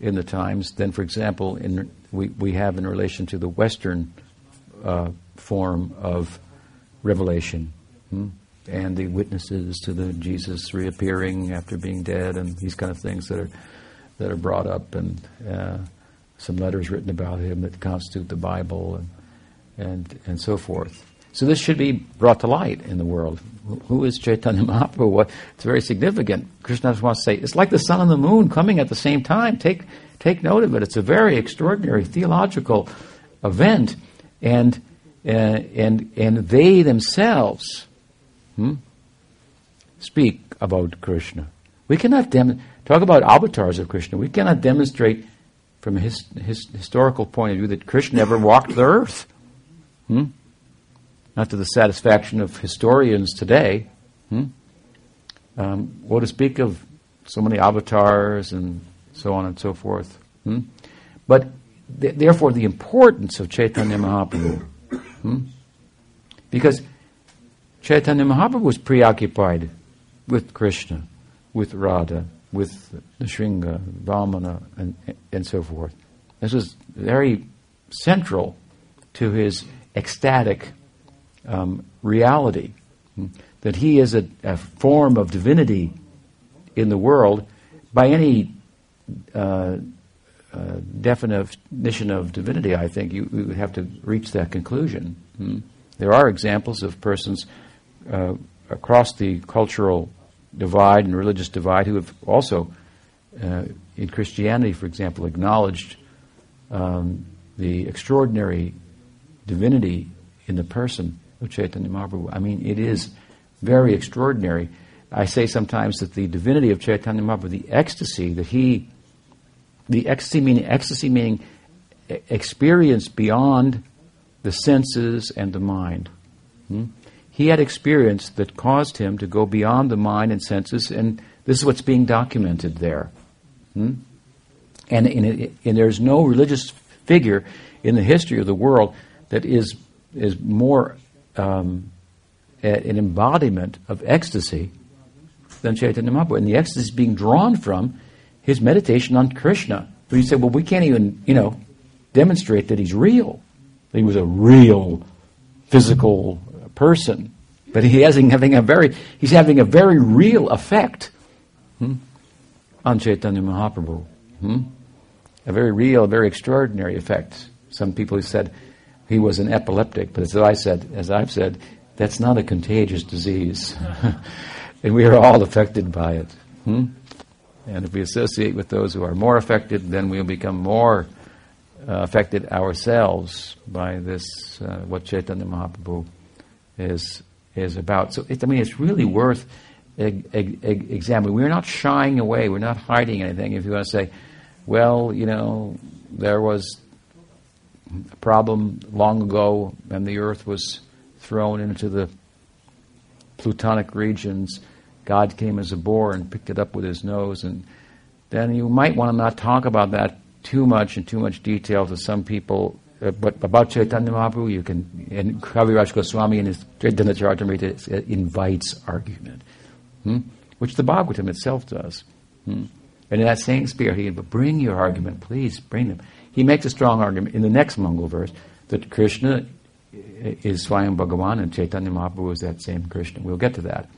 in the times than, for example, in, we, we have in relation to the Western uh, form of revelation. Hmm? And the witnesses to the Jesus reappearing after being dead, and these kind of things that are that are brought up, and uh, some letters written about him that constitute the Bible, and and and so forth. So this should be brought to light in the world. Who is Chaitanya Mahaprabhu? It's very significant. Krishna just wants to say it's like the sun and the moon coming at the same time. Take take note of it. It's a very extraordinary theological event, and and, and, and they themselves hmm, speak about Krishna. We cannot dem- talk about avatars of Krishna. We cannot demonstrate from a his, his historical point of view that Krishna ever walked the earth. Hmm? Not to the satisfaction of historians today. Hmm? Um, what to speak of so many avatars and so on and so forth. Hmm? But th- therefore, the importance of Chaitanya Mahaprabhu Hmm? Because Chaitanya Mahaprabhu was preoccupied with Krishna, with Radha, with Nrsinga, Vamana, and, and so forth. This was very central to his ecstatic um, reality hmm? that he is a, a, form of divinity in the world by any uh, uh, definition of divinity, I think you, you, would have to reach that conclusion. Hmm? There are examples of persons uh, across the cultural divide and religious divide who have also, uh, in Christianity, for example, acknowledged um, the extraordinary divinity in the person of Chaitanya Mahaprabhu. I mean, it is very extraordinary. I say sometimes that the divinity of Chaitanya Mahaprabhu, the ecstasy that he, the ecstasy meaning ecstasy meaning experience beyond the senses and the mind. Hmm? He had experience that caused him to go beyond the mind and senses, and this is what's being documented there. Hmm? And, and, and there's no religious figure in the history of the world that is, is more um, an embodiment of ecstasy than Chaitanya Mahaprabhu. And the ecstasy is being drawn from his meditation on Krishna. But you say, well, we can't even, you know, demonstrate that he's real. That he was a real physical person. But he is having a very, he's having a very real effect hmm, on Chaitanya Mahaprabhu. Hmm? A very real, very extraordinary effect. Some people have said he was an epileptic, but as I said, as I've said, that's not a contagious disease. and we are all affected by it. Hmm? And if we associate with those who are more affected, then we'll become more uh, affected ourselves by this, uh, what Chaitanya Mahaprabhu is, is about. So, it, I mean, it's really worth eg- eg- eg- examining. We're not shying away, we're not hiding anything. If you want to say, well, you know, there was a problem long ago and the earth was thrown into the plutonic regions. God came as a boar and picked it up with his nose. And then you might want to not talk about that too much in too much detail to some people. Uh, but about Chaitanya Mahaprabhu, you can, and Kaviraj Goswami in his Chaitanya Charitamrita invites argument, hmm? which the Bhagavatam itself does. Hmm? And in that same spirit, he bring your argument, please bring them. He makes a strong argument in the next Mangal verse that Krishna is Swayam Bhagavan and Chaitanya Mahaprabhu is that same Krishna. We'll get to that.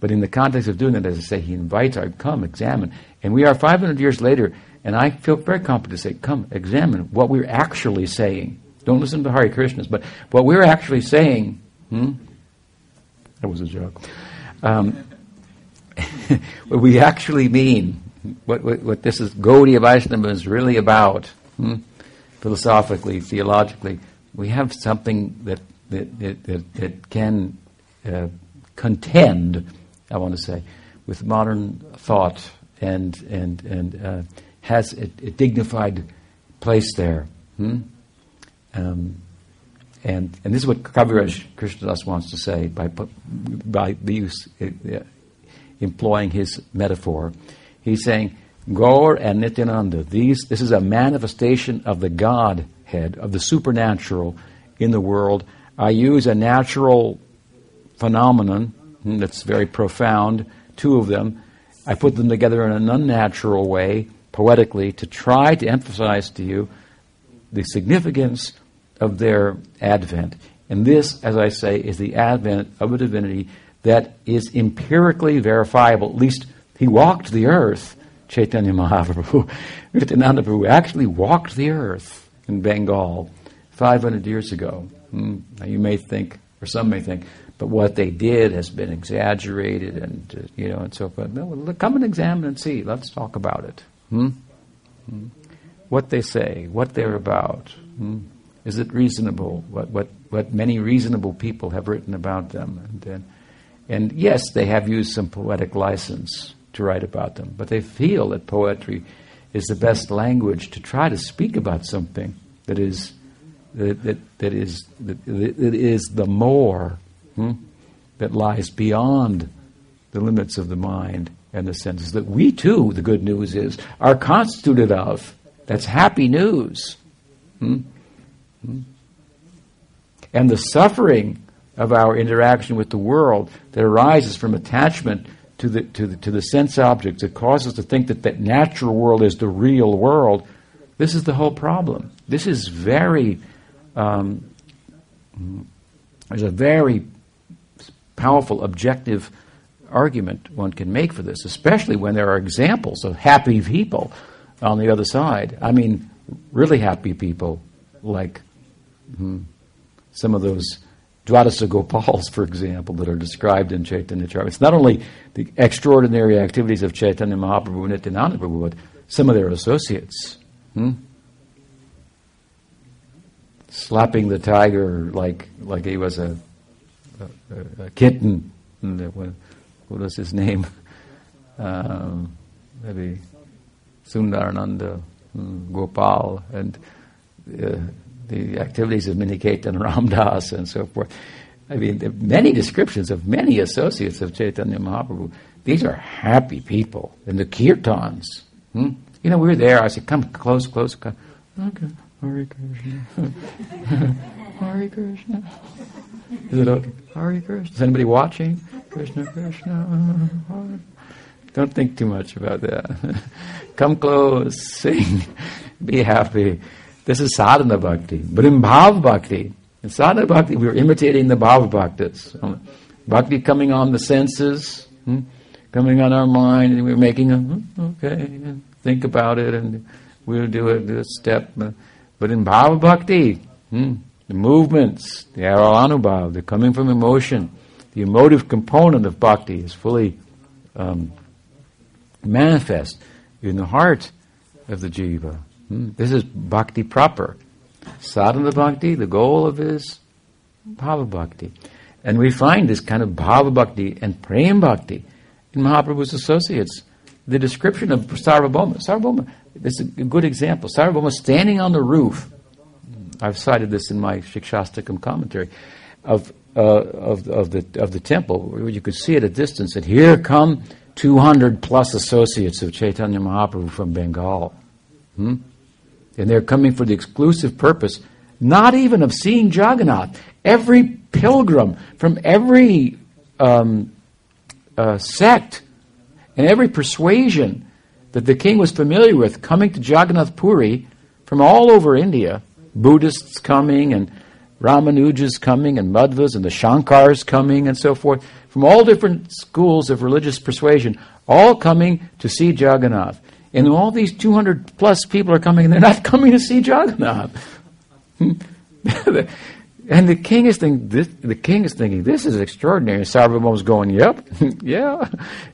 But in the context of doing that, as I say, he invites our, come, examine. And we are 500 years later, and I feel very confident to say, come, examine what we're actually saying. Don't listen to Hare Krishnas, but what we're actually saying, hmm? That was a joke. Um, what we actually mean, what, what, what this is, Gaudiya Vaishnava is really about, hmm? philosophically, theologically, we have something that that, that, that, that can uh, contend, I want to say, with modern thought and and and uh, has a, a, dignified place there. Hmm? Um, and and this is what Kaviraj Krishnadas wants to say by by the use uh, employing his metaphor. He's saying Gaur and Nityananda. These this is a manifestation of the Godhead, of the supernatural in the world. I use a natural phenomenon that's very profound, two of them. I put them together in an unnatural way, poetically, to try to emphasize to you the significance of their advent. And this, as I say, is the advent of a divinity that is empirically verifiable. At least he walked the earth, Chaitanya Mahaprabhu. Nityananda Prabhu actually walked the earth in Bengal 500 years ago. Hmm. Now you may think, or some may think, but what they did has been exaggerated and uh, you know and so forth. No, come and examine and see. Let's talk about it. Hmm? Hmm. What they say, what they're about. Hmm? Is it reasonable? What what what many reasonable people have written about them, and, and yes, they have used some poetic license to write about them, but they feel that poetry is the best language to try to speak about something that is that, that, that is that, that is the more hmm, that lies beyond the limits of the mind and the senses. That we too, the good news is, are constituted of. That's happy news. Hmm? Hmm? And the suffering of our interaction with the world that arises from attachment to the, to the, to the sense objects that causes us to think that that natural world is the real world, this is the whole problem. This is very, um, there's a very powerful objective argument one can make for this, especially when there are examples of happy people on the other side. I mean, really happy people like hmm, some of those Dwadasa Gopals, for example, that are described in Chaitanya Charitamrita. It's not only the extraordinary activities of Chaitanya Mahaprabhu and Nityananda Prabhu, but some of their associates. Hmm? Slapping the tiger like like he was a, a, a kitten. What, was his name? Um, maybe Sundarananda hmm, Gopal and uh, the activities of Miniketa and Ramdas and so forth. I mean, there are many descriptions of many associates of Chaitanya Mahaprabhu. These are happy people. And the kirtans. Hmm? You know, we were there. I said, come close, close. Come. Okay. Hare Krishna. Hare Krishna. Is it okay? Hare Krishna. Is anybody watching? Krishna, Krishna. Don't think too much about that. come close, sing, be happy. This is sadhana bhakti. But in bhav bhakti, in sadhana bhakti, we are imitating the bhav bhaktas. Bhakti coming on the senses, hmm, coming on our mind, and we're making a, hmm, okay, think about it, and we'll do it, do a step. But in bhav bhakti, hmm, the movements, the aranubhav, they're coming from emotion. The emotive component of bhakti is fully um, manifest in the heart of the jiva. Hmm? This is bhakti proper. Sadhana bhakti, the goal of is bhava bhakti. And we find this kind of bhava bhakti and prem bhakti in Mahaprabhu's associates. The description of Sarvabhauma. Sarvabhauma, this is a good example. Sarvabhauma standing on the roof. I've cited this in my Shikshastakam commentary of, uh, of, of, the, of the temple, you could see at a distance that here come 200 plus associates of Chaitanya Mahaprabhu from Bengal. Hmm? And they're coming for the exclusive purpose, not even of seeing Jagannath. Every pilgrim from every um, uh, sect and every persuasion that the king was familiar with coming to Jagannath Puri from all over India, Buddhists coming and Ramanujas coming and Madhvas and the Shankars coming and so forth, from all different schools of religious persuasion, all coming to see Jagannath. And all these 200 plus people are coming, and they're not coming to see Jagannath. Hmm. and the king is thinking, this, the king is thinking, this is extraordinary. And Sarvabhauma is going, yep, yeah.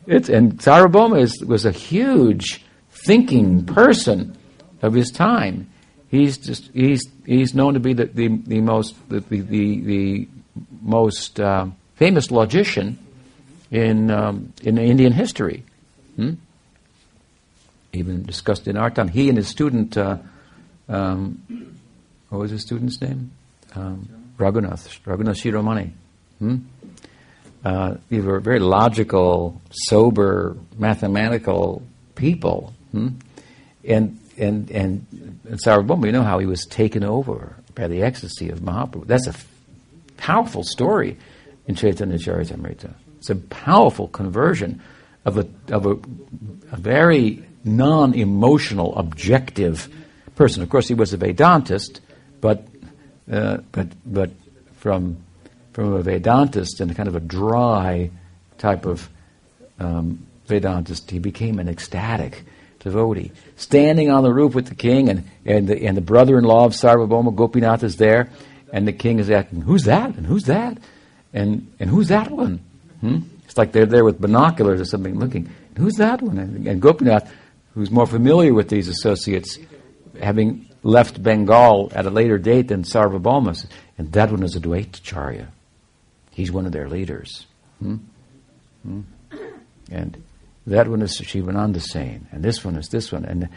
It's, and Sarvabhauma is, was a huge thinking person of his time. He's just, he's, he's known to be the, the, the most, the, the, the most uh, famous logician in, um, in Indian history. Hmm? even discussed in our time. He and his student, uh, um, what was his student's name? Um, Raghunath, Raghunath Shiromani. Hmm? Uh, these were very logical, sober, mathematical people. Hmm? And, and, and, and Sarvabhauma, you know how he was taken over by the ecstasy of Mahaprabhu. That's a f- powerful story in Chaitanya Charitamrita. It's a powerful conversion of a, of a, a very non emotional, objective person. Of course, he was a Vedantist, but, uh, but, but from, from a Vedantist and kind of a dry type of um, Vedantist, he became an ecstatic devotee. Standing on the roof with the king, and, and, the, and the brother in law of Sarvabhauma, Gopinath, is there, and the king is asking, Who's that? And who's that? And, and who's that one? Hmm? It's like they're there with binoculars or something looking. Who's that one? And, and Gopinath who's more familiar with these associates, having left Bengal at a later date than Sarvabhauma, and that one is Advaitacharya. He's one of their leaders. Hmm? Hmm? And that one is Shivananda Sen, and this one is this one, and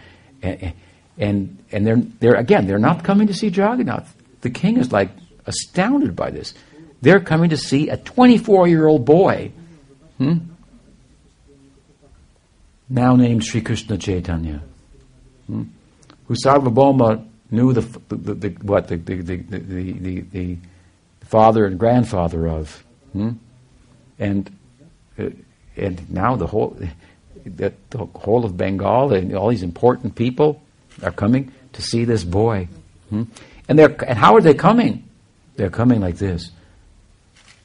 and and, and they're they're again they're not coming to see Jagannath. The king is like astounded by this. They're coming to see a 24 year old boy. Hmm? now named Sri Krishna Chaitanya, hmm? who Sarvabhauma knew the, the, the, what the the, the, the, the, father and grandfather of, hmm? and uh, and now the whole the, the whole of Bengal and all these important people are coming to see this boy, hmm? and they're and how are they coming? They're coming like this,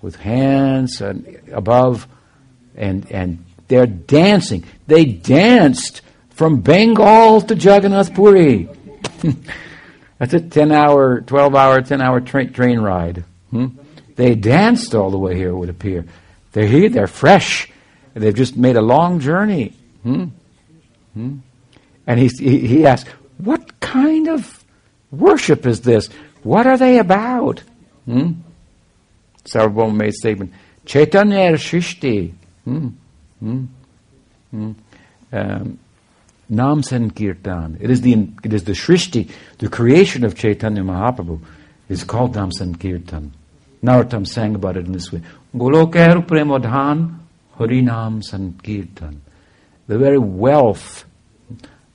with hands and above, and and they're dancing. They danced from Bengal to Jagannath Puri. That's a 10 hour, 12 hour, 10 hour tra- train ride. Hmm? They danced all the way here, it would appear. They're here, they're fresh. They've just made a long journey. Hmm? Hmm? And he, he, asked, What kind of worship is this? What are they about? Hmm? Sarvabhauma made statement, Chaitanya Shrishti. Hmm? Hmm? Hmm? Um, Nam Sankirtan. It is the it is the Shrishti, the creation of Chaitanya Mahaprabhu, is called Nam Sankirtan. Narottam sang about it in this way. Golokar Premodhan Harinam Sankirtan. The very wealth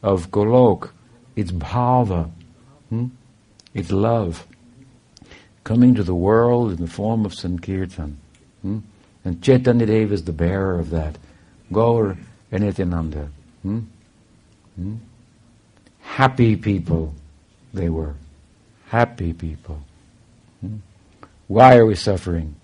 of Golok, its bhava, hmm? its love, coming to the world in the form of Sankirtan. Hmm? And Chaitanya Dev is the bearer of that. Gaur and Nityananda. Hmm? Hmm? Happy people they were. Happy people. Hmm? Why are we suffering?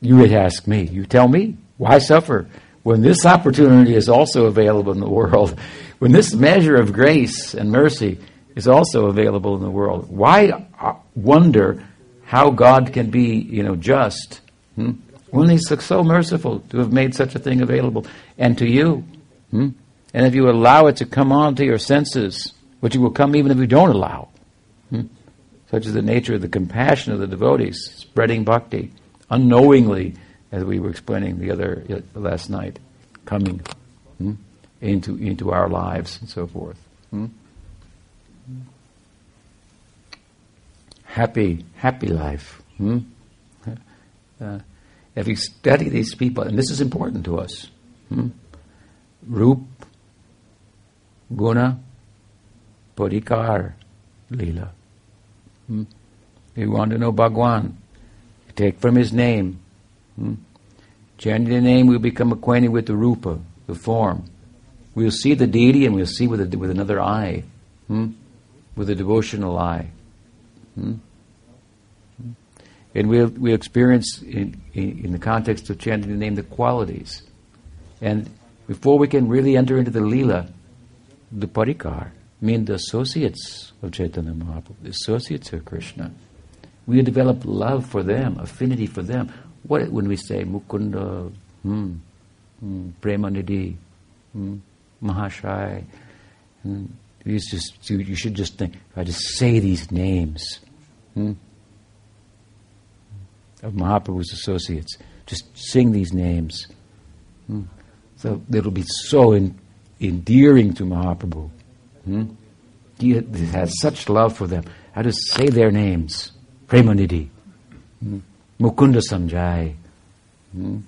You would ask me. You tell me. Why suffer? When this opportunity is also available in the world, when this measure of grace and mercy is also available in the world, why uh, wonder how God can be, you know, just hmm? when He's so merciful to have made such a thing available, and to you? Hmm? And if you allow it to come onto your senses, which it will come even if you don't allow, hmm? such is the nature of the compassion of the devotees, spreading bhakti, unknowingly, as we were explaining the other uh, last night, coming hmm? into into our lives and so forth. Hmm? Happy, happy life. Hmm? Uh, if you study these people, and this is important to us, hmm? Rup, Guna, Parikar, Leela. Hmm? You want to know Bhagwan? Take from his name. Hmm? Chanting the name, we'll become acquainted with the rupa, the form. We'll see the deity and we'll see with, a, with another eye, hmm? with a devotional eye. Hmm? And we'll, we'll experience, in, in, in, the context of chanting the name, the qualities. And before we can really enter into the lila, the parikar, mean the associates of Chaitanya Mahaprabhu, the associates of Krishna, we develop love for them, affinity for them. What when we say Mukunda, hmm, hmm, hmm, Mahashai, hmm, you, just, you should just think, if I just say these names hmm, of Mahaprabhu's associates, just sing these names. Hmm, so it'll be so in, endearing to Mahaprabhu. Hmm? He has such love for them. I just say their names. Premanidhi? Mukunda hmm?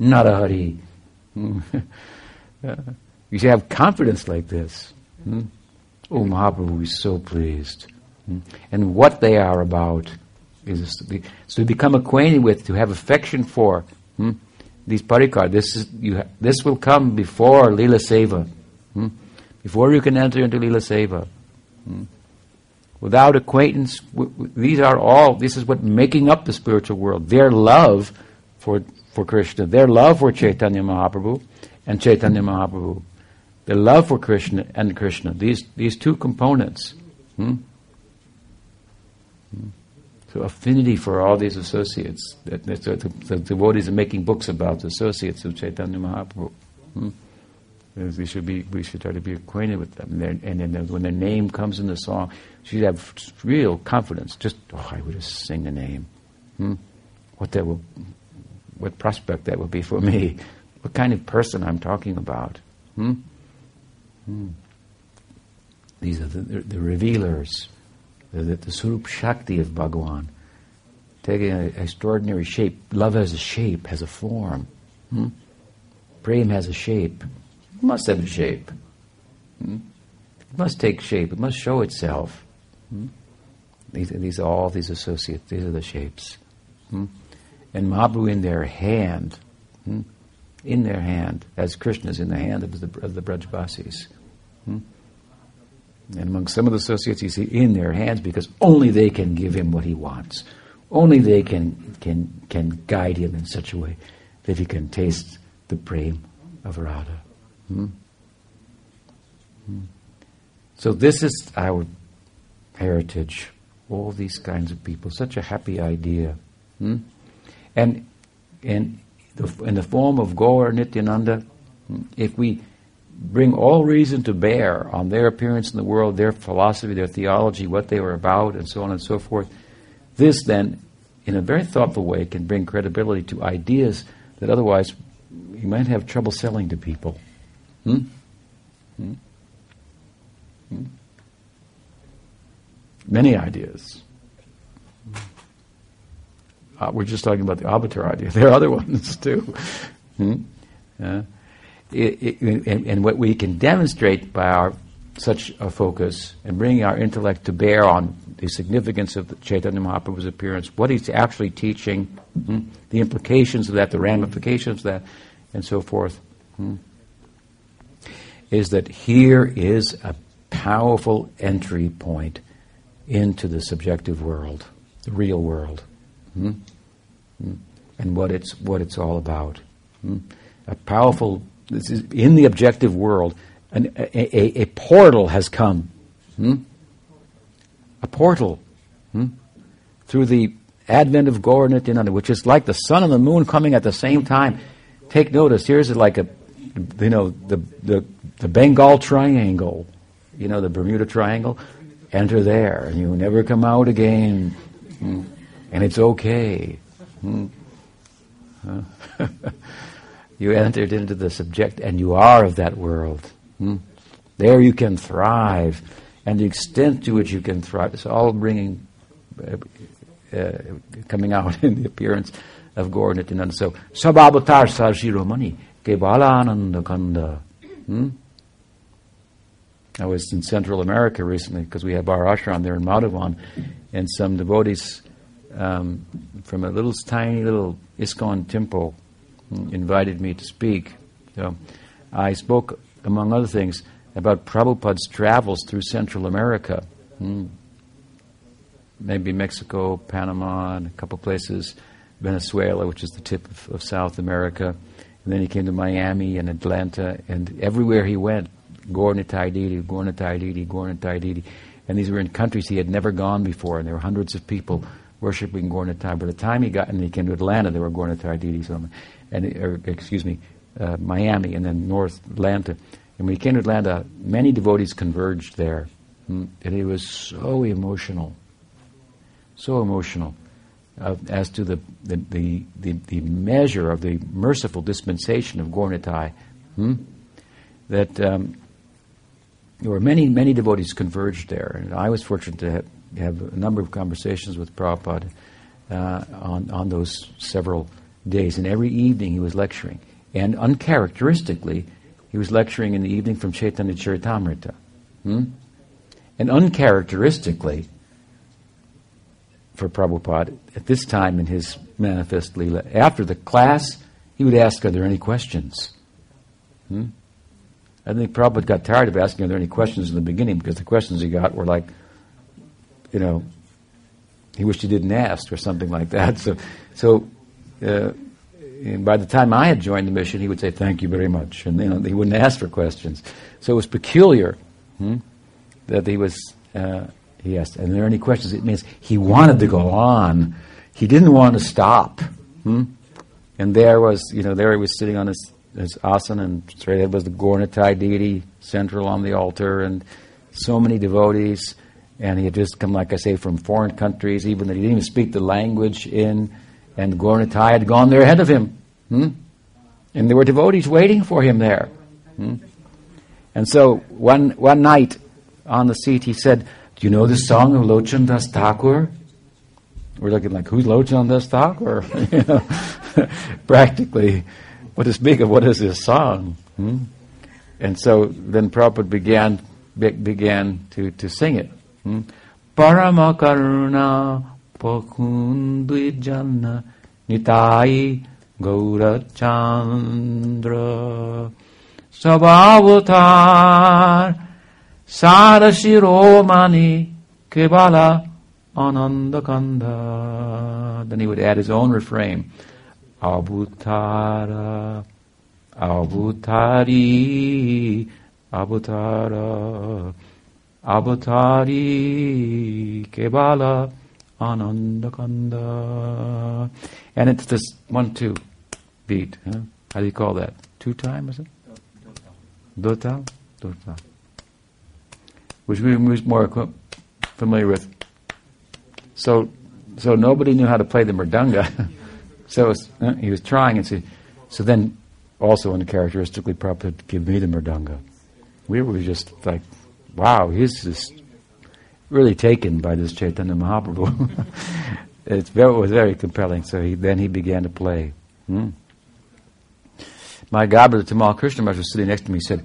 Narahari. You should have confidence like this. Oh, Mahaprabhu is so pleased. And what they are about is to, so to become acquainted with, to have affection for hmm? these parikar. This is you. Ha- this will come before lila seva, hmm? before you can enter into lila seva. Hmm? Without acquaintance, w- w- these are all. This is what making up the spiritual world. Their love for for Krishna, their love for Chaitanya Mahaprabhu, and Chaitanya Mahaprabhu, their love for Krishna and Krishna. These these two components. Hmm? Hmm? So affinity for all these associates. That, that the, the, devotees are making books about the associates of Chaitanya Mahaprabhu. Hmm? We should be, we should try to be acquainted with them. And, and then when their name comes in the song, should have real confidence. Just, oh, I would just sing the name. Hmm? What that will, what prospect that will be for me. What kind of person I'm talking about. Hmm? Hmm. These are the, the, the revealers, the, the, the Swarup Shakti of Bhagawan. Taking an extraordinary shape. Love has a shape, has a form. Hmm? Prem has a shape. It must have a shape. Hmm? It must take shape. It must show itself. Hmm? These, these are all these associates. These are the shapes. Hmm? And Mahaprabhu in their hand, hmm? in their hand, as Krishna is in the hand of the, of the Brajbasis. Hmm? And among some of the associates, you see in their hands because only they can give him what he wants. Only they can, can, can guide him in such a way that he can taste the prem of Radha. Hmm? So this is our heritage. All these kinds of people. Such a happy idea. Hmm? And, the, in the form of Gaur Nityananda, hmm, if we bring all reason to bear on their appearance in the world, their philosophy, their theology, what they were about, and so on and so forth, this then, in a very thoughtful way, can bring credibility to ideas that otherwise you might have trouble selling to people. Hmm? Hmm? Hmm? Many ideas. Uh, we're just talking about the avatar idea. There are other ones too. Hmm? Uh, it, it, and, and, what we can demonstrate by our such a focus and bringing our intellect to bear on the significance of the Chaitanya Mahaprabhu's appearance, what he's actually teaching, hmm, the implications of that, the ramifications of that, and so forth, hmm, is that here is a powerful entry point into the subjective world, the real world, hmm, hmm and what it's what it's all about. Hmm. A powerful this is in the objective world. An, a, a, a, portal has come. Hmm? A portal hmm? through the advent of Gaur Nityananda, which is like the sun and the moon coming at the same time. Take notice. Here's like a, you know, the the, the Bengal Triangle, you know, the Bermuda Triangle. Enter there, and you never come out again, hmm? and it's okay. Hmm? You entered into the subject, and you are of that world. Hmm? There you can thrive, and the extent to which you can thrive is all bringing, uh, uh, coming out in the appearance of Gaur Nityananda. So, Sabhavatar Sarshiromani, Kebalananda Kanda. Hmm? I was in Central America recently because we have our ashram there in Madhavan, and some devotees um, from a little tiny little ISKCON temple invited me to speak. So I spoke, among other things, about Prabhupada's travels through Central America. Hmm. Maybe Mexico, Panama, and a couple places, Venezuela, which is the tip of, of South America. And then he came to Miami and Atlanta, and everywhere he went, Gaur-Nitai Didi, Gaur-Nitai Didi, Gaur-Nitai Didi. And these were in countries he had never gone before, and there were hundreds of people worshiping Gaur-Nitai. By the time he got, and he came to Atlanta, there were Gaur-Nitai Didi and or, excuse me, uh, Miami, and then North Atlanta. And when he came to Atlanta, many devotees converged there, hmm, and it was so emotional, so emotional, uh, as to the the, the, the the measure of the merciful dispensation of Gaur hmm, that um, there were many many devotees converged there, and I was fortunate to have, have a number of conversations with Prabhupada uh, on on those several days, and every evening he was lecturing. And uncharacteristically, he was lecturing in the evening from Chaitanya Charitamrita. Hmm? And uncharacteristically, for Prabhupada, at this time in his manifest Leela, after the class, he would ask, Are there any questions? Hmm? I think Prabhupada got tired of asking, Are there any questions in the beginning? Because the questions he got were like, you know, he wished he didn't ask or something like that. So, so uh, and by the time I had joined the mission, he would say, "Thank you very much," and you know, he wouldn't ask for questions. So it was peculiar hmm, that he was. Uh, he asked, "Are there any questions?" It means he wanted to go on. He didn't want to stop. Hmm? And there was, you know, there he was sitting on his, his asana, and straight ahead was the Gaur-Nitai deity central on the altar, and so many devotees. And he had just come, like I say, from foreign countries, even that he didn't even speak the language in and Gaur-Nitai had gone there ahead of him. Hmm? And there were devotees waiting for him there. Hmm? And so one, one night on the seat, he said, Do you know the song of Lochan Das Thakur? We're looking like, Who's Lochan Das Thakur? you know, practically, what is big of what is this song? Hmm? And so then Prabhupada began, be, began to, to sing it. Hmm? Paramakaruna Pakundvijanna Nitai Gaurachandra Sabhavatar Sarashiromani Kevala Anandakanda. Then he would add his own refrain. Abutara Abutari Avatara Avatari Kevala Anandakanda. And it's this one two beat. Huh? How do you call that? Two time, is it? Dota? Dota. Which we are more familiar with. So, so nobody knew how to play the mridanga. so was, uh, he was trying, and so, then also uncharacteristically Prabhupada give me the mridanga. We were just like, wow, he's just really taken by this Chaitanya Mahaprabhu. it was very compelling. So he, then he began to play. Hmm? My godbrother Tamal Krishna Maharaj was sitting next to me. Said,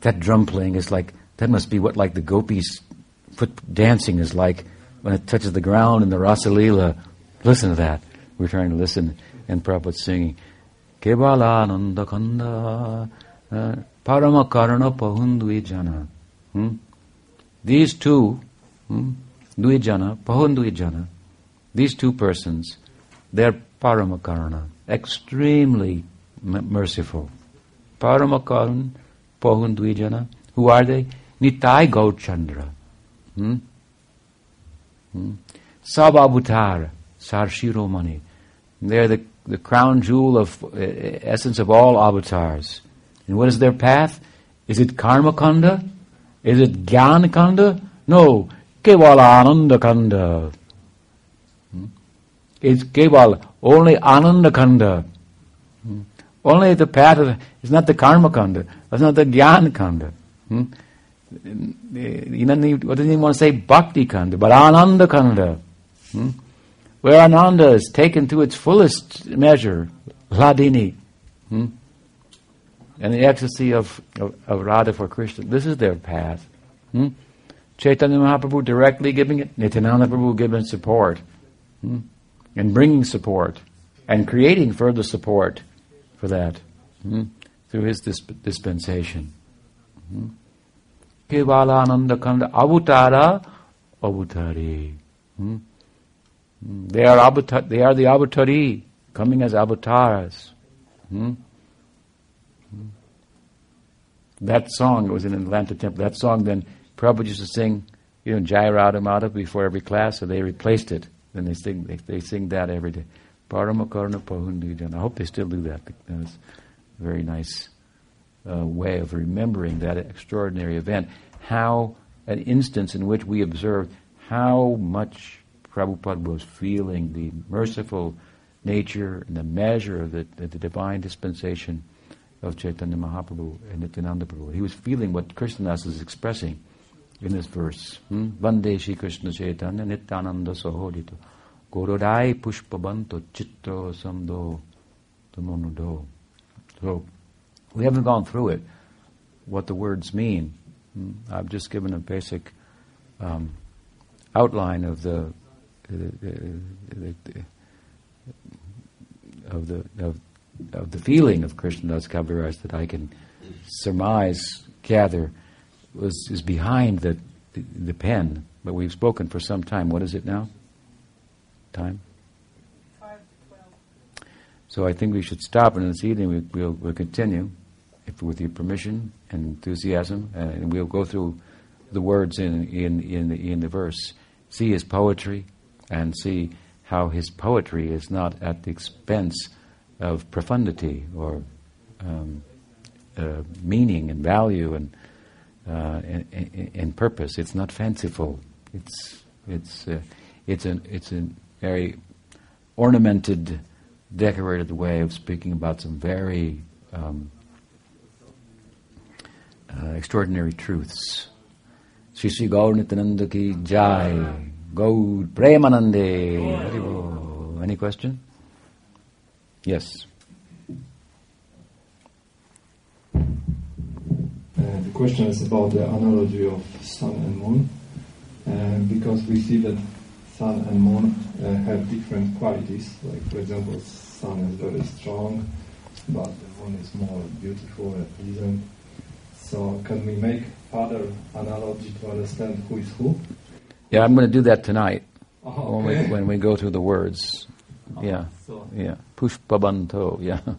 "That drum playing is like that. Must be what like the gopis' foot dancing is like when it touches the ground in the Rasalila. Listen to that. We're trying to listen, and Prabhupada's singing, Kebalananda Kanda uh, Paramakarana Pahundvijana. Hmm? These two, hmm, Dvijana, these two persons, they're Paramakarana, extremely merciful. Paramakaran, Pahundvijana, who are they? Nitai Gaurchandra. Hmm? Hmm? Sarshiromani. They're the, the crown jewel of uh, essence of all avatars. And what is their path? Is it karma kanda? Is it jnana kanda? No, kevala ananda kanda. Hmm? It's keval, only ananda kanda. Hmm? Only the path of, it's not the karma kanda, it's not the jnana kanda. Hmm? Even, what does he want to say bhakti kanda, but ananda kanda. Hmm? Where ananda is taken to its fullest measure, hladini. Hmm? And the ecstasy of, of, of, Radha for Krishna. This is their path. Hmm? Chaitanya Mahaprabhu directly giving it, Nityananda Prabhu giving support. Hmm? And bringing support. And creating further support for that. Hmm? Through his disp- dispensation. Hmm? Kevalananda Kanda Avutara Avutari. They are avatar, they are the avatari, coming as avatars. Hmm? Hmm. That song was in Atlanta Temple. That song then Prabhupada used to sing, you know, Jai Radha Madhav before every class, so they replaced it. Then they sing they, they sing that every day. Paramakarna. I hope they still do that. That's a very nice uh, way of remembering that extraordinary event. How an instance in which we observe how much Prabhupada was feeling the merciful nature and the measure of the, the, the divine dispensation of Chaitanya Mahaprabhu and Nityananda Prabhu. He was feeling what Krishnadas is expressing in this verse. Hmm? Vande Shri Krishna Chaitanya Nityananda Sahodito Gorodai Pushpabanto Chitro Samdo Tamonudo. So, we haven't gone through it, what the words mean. Hmm? I've just given a basic um, outline of the of the of, of the feeling of Krishnadas Kaviraj that I can surmise, gather, was is behind the, the, the pen. But we've spoken for some time. What is it now? Time. So I think we should stop, and this evening we, will we'll continue, if with your permission and enthusiasm, and we'll go through the words in in in the, in the verse. See his poetry, and see how his poetry is not at the expense of profundity or um, uh, meaning and value and, uh, and, and, purpose. It's not fanciful. It's it's uh, it's an it's a very ornamented, decorated way of speaking about some very um, uh, extraordinary truths. Sri Sri Gaur Nityananda ki jai. Gaur Premanande. Any question? Yes. Uh, the question is about the analogy of sun and moon, uh, because we see that sun and moon uh, have different qualities. Like, for example, sun is very strong, but the moon is more beautiful and pleasant. So, can we make further analogy to understand who is who? Yeah, I'm going to do that tonight oh, okay. when, we, when we go through the words. Oh, yeah, so. yeah. Pushpabanto, yeah.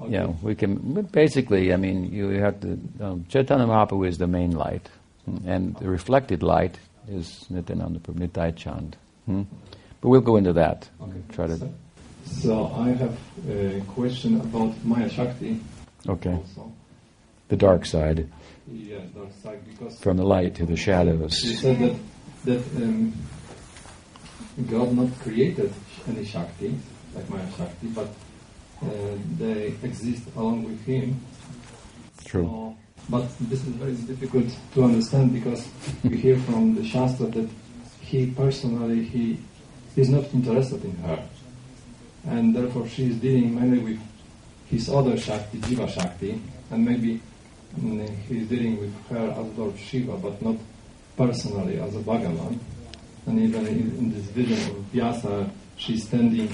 Okay. Yeah, we can. Basically, I mean, you have to. Um, Chaitanya Mahaprabhu is the main light, and the reflected light is Nityananda Prabhu, Nitai Chand. Hmm? But we'll go into that. Okay. Try to. So, so I have a question about Maya Shakti. Okay. Also. The dark side, Yeah, dark side because from the light to the you shadows. said that that um, God not created any Shakti like Maya Shakti, but uh, they exist along with Him. True. So, but this is very difficult to understand because we hear from the Shastra that he personally he is not interested in her, and therefore she is dealing mainly with his other Shakti, Jiva Shakti, and maybe mm, he is dealing with her as Lord Shiva, but not personally as a Bhagavan. And even in, this vision of Vyasa, she's standing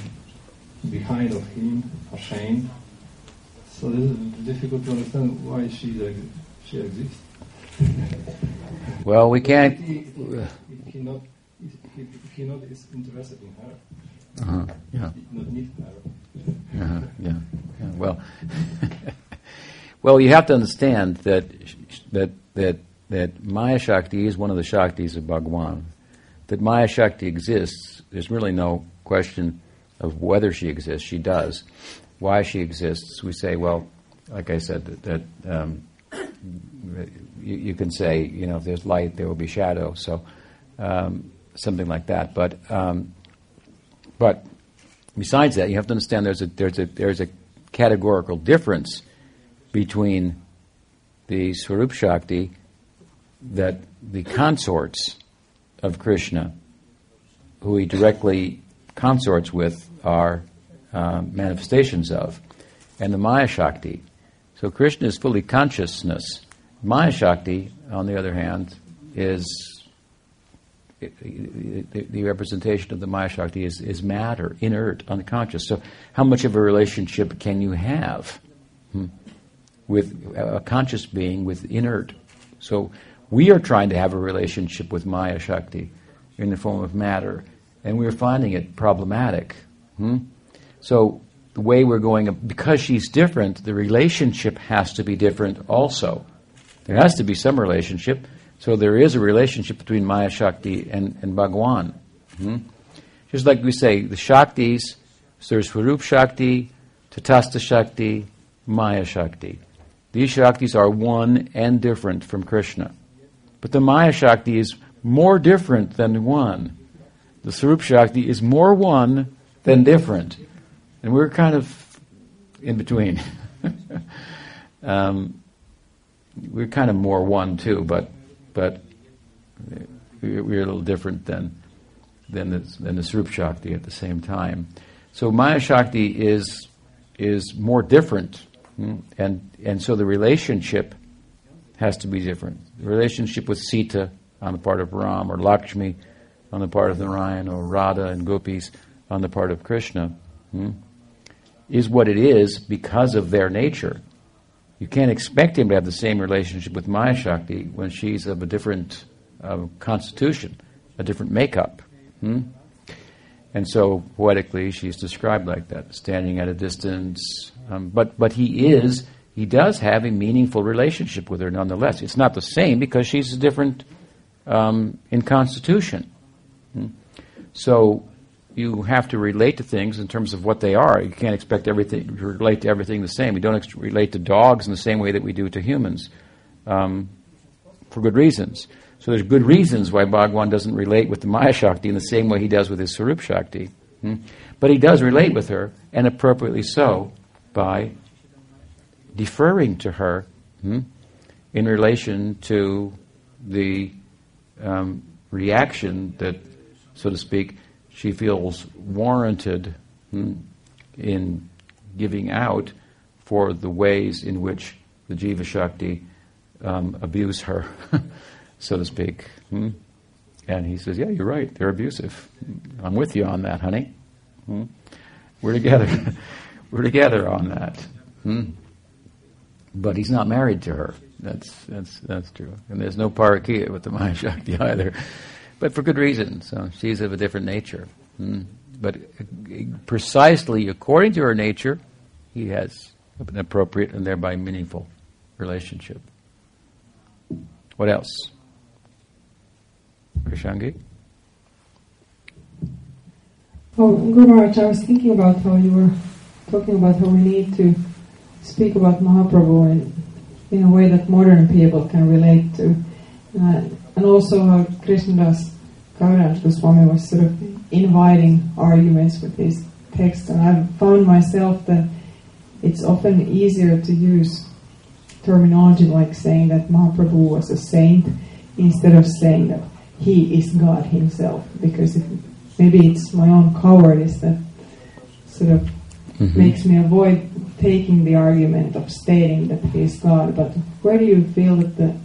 behind of him, ashamed. So this is difficult to understand why she she exists. Well, we can't. he, if he not if he, if he not is interested in her, Uh-huh. Yeah. not need her. Uh-huh. Yeah. yeah. Well, well, you have to understand that that that that Maya Shakti is one of the Shaktis of Bhagwan. That Maya Shakti exists. There's really no question of whether she exists. She does. Why she exists? We say, well, like I said, that, that um, you, you can say, you know, if there's light, there will be shadow. So um, something like that. But um, but besides that, you have to understand there's a there's a there's a categorical difference between the Swarup Shakti that the consorts of Krishna, who he directly consorts with, are uh, manifestations of, and the Maya Shakti. So Krishna is fully consciousness. Maya Shakti, on the other hand, is the, representation of the Maya Shakti is, is matter, inert, unconscious. So, how much of a relationship can you have hmm, with a conscious being with inert? So, we are trying to have a relationship with Maya Shakti in the form of matter, and we're finding it problematic. Hmm? So, the way we're going, because she's different, the relationship has to be different also. There has to be some relationship. So there is a relationship between Maya Shakti and, and Bhagwan. Hmm? Just like we say, the Shaktis, there's Swarup Shakti, Tatastha Shakti, Maya Shakti. These Shaktis are one and different from Krishna. But the Maya Shakti is more different than one. The Swarup Shakti is more one than different. And we're kind of in between. um, we're kind of more one too, but but we're a little different than than the, than the Swarup Shakti at the same time. So Maya Shakti is is more different, hmm, and and so the relationship has to be different. The relationship with Sita on the part of Ram, or Lakshmi on the part of Narayan, or Radha and Gopis on the part of Krishna, hmm, is what it is because of their nature. You can't expect him to have the same relationship with Maya Shakti when she's of a different uh, constitution, a different makeup. Hmm? And so, poetically, she's described like that, standing at a distance. Um, but, but he is, he does have a meaningful relationship with her nonetheless. It's not the same because she's different um, in constitution. Hmm? So, you have to relate to things in terms of what they are. You can't expect everything to relate to everything the same. We don't ex- relate to dogs in the same way that we do to humans, um, for good reasons. So there's good reasons why Bhagwan doesn't relate with the Maya Shakti in the same way he does with his Swarup Shakti. Hmm? But he does relate with her, and appropriately so, by deferring to her hmm, in relation to the um, reaction that, so to speak, she feels warranted hmm, in giving out for the ways in which the Jiva Shakti um, abuse her, so to speak. Hmm? And he says, Yeah, you're right, they're abusive. I'm with you on that, honey. Hmm? We're together. We're together on that. But he's not married to her. That's, that's, that's true. And there's no parakia with the Maya Shakti either but for good reason. So she's of a different nature. Hmm. But precisely according to her nature, he has an appropriate and thereby meaningful relationship. What else? Krishangi? Oh, Guru I was thinking about how you were talking about how we need to speak about Mahaprabhu in, in a way that modern people can relate to. Uh, and also how Krishnadas Kaviraj Goswami was sort of inviting arguments with his text. And I've found myself that it's often easier to use terminology like saying that Mahaprabhu was a saint instead of saying that he is God himself. Because if, maybe it's my own cowardice that sort of mm-hmm. makes me avoid taking the argument of stating that he is God. But where do you feel that the,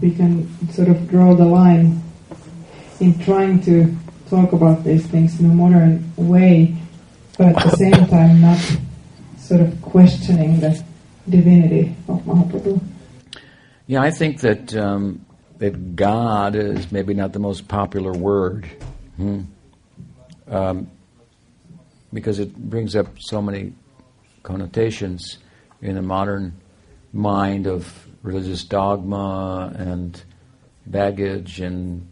we can sort of draw the line in trying to talk about these things in a modern way, but at the same time not sort of questioning the divinity of Mahaprabhu? Yeah, I think that um, that God is maybe not the most popular word. Hmm. Um, because it brings up so many connotations in a modern mind of religious dogma and baggage and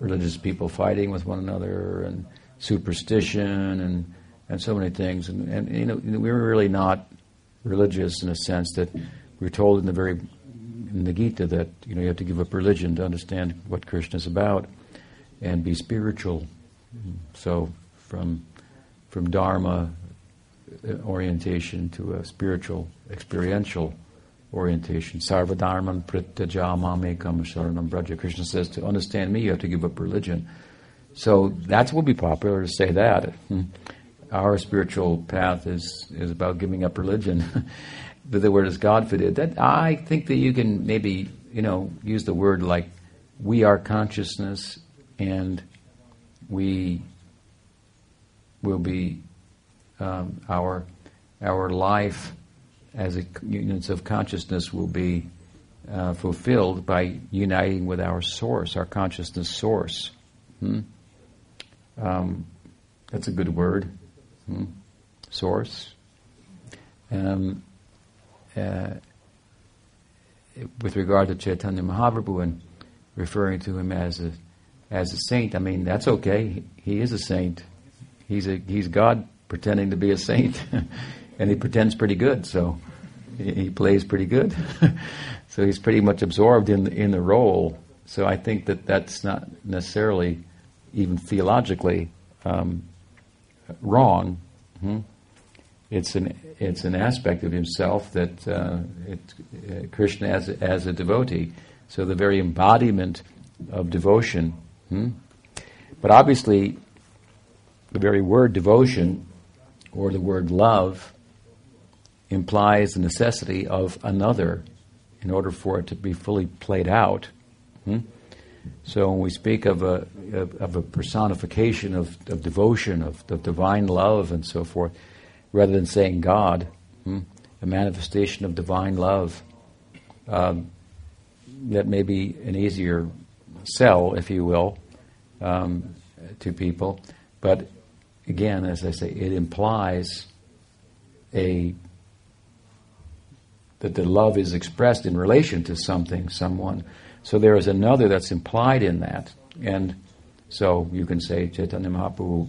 religious people fighting with one another and superstition and, and so many things. And, and you know, we're really not religious in a sense that we're told in the very in the Gita that you know you have to give up religion to understand what Krishna is about and be spiritual. So from from Dharma orientation to a spiritual, experiential orientation. Sarva Dharman Parityajya Mamekam Sharanam Braja. Krishna says to understand me, you have to give up religion. So that will be popular to say that. Hmm. Our spiritual path is, is about giving up religion. but the word is God fit in? That I think that you can maybe, you know, use the word like we are consciousness and we will be um, our our life as a units of consciousness will be uh, fulfilled by uniting with our source, our consciousness source. Hmm? Um, that's a good word. Hmm? Source. Um, uh, with regard to Chaitanya Mahaprabhu and referring to him as a as a saint, I mean that's okay. He is a saint. He's a he's God pretending to be a saint, and he pretends pretty good. So he, plays pretty good. so he's pretty much absorbed in the, in the role. So I think that that's not necessarily even theologically um, wrong. Hmm? It's an it's an aspect of himself that uh, it, uh, Krishna as a, as a devotee. So the very embodiment of devotion. Hmm? But obviously, the very word devotion or the word love implies the necessity of another in order for it to be fully played out. Hmm? So when we speak of a, of, a personification of, of devotion, of, of, divine love, and so forth, rather than saying God, hmm, a manifestation of divine love, um, that may be an easier sell, if you will, um, to people. But again, as I say, it implies a that the love is expressed in relation to something, someone. So there is another that's implied in that, and so you can say Chaitanya Mahaprabhu,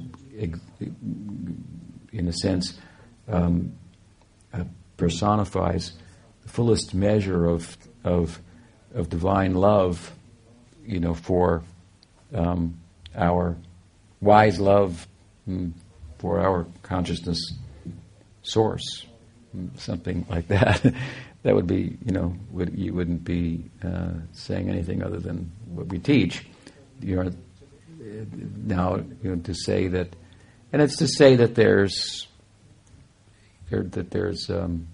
in a sense, um, uh, personifies the fullest measure of of of divine love, you know, for um, our wise love for our consciousness source, something like that. that would be, you know, would, you wouldn't be uh, saying anything other than what we teach. You know, now you know to say that, and it's to say that there's there, that there's um,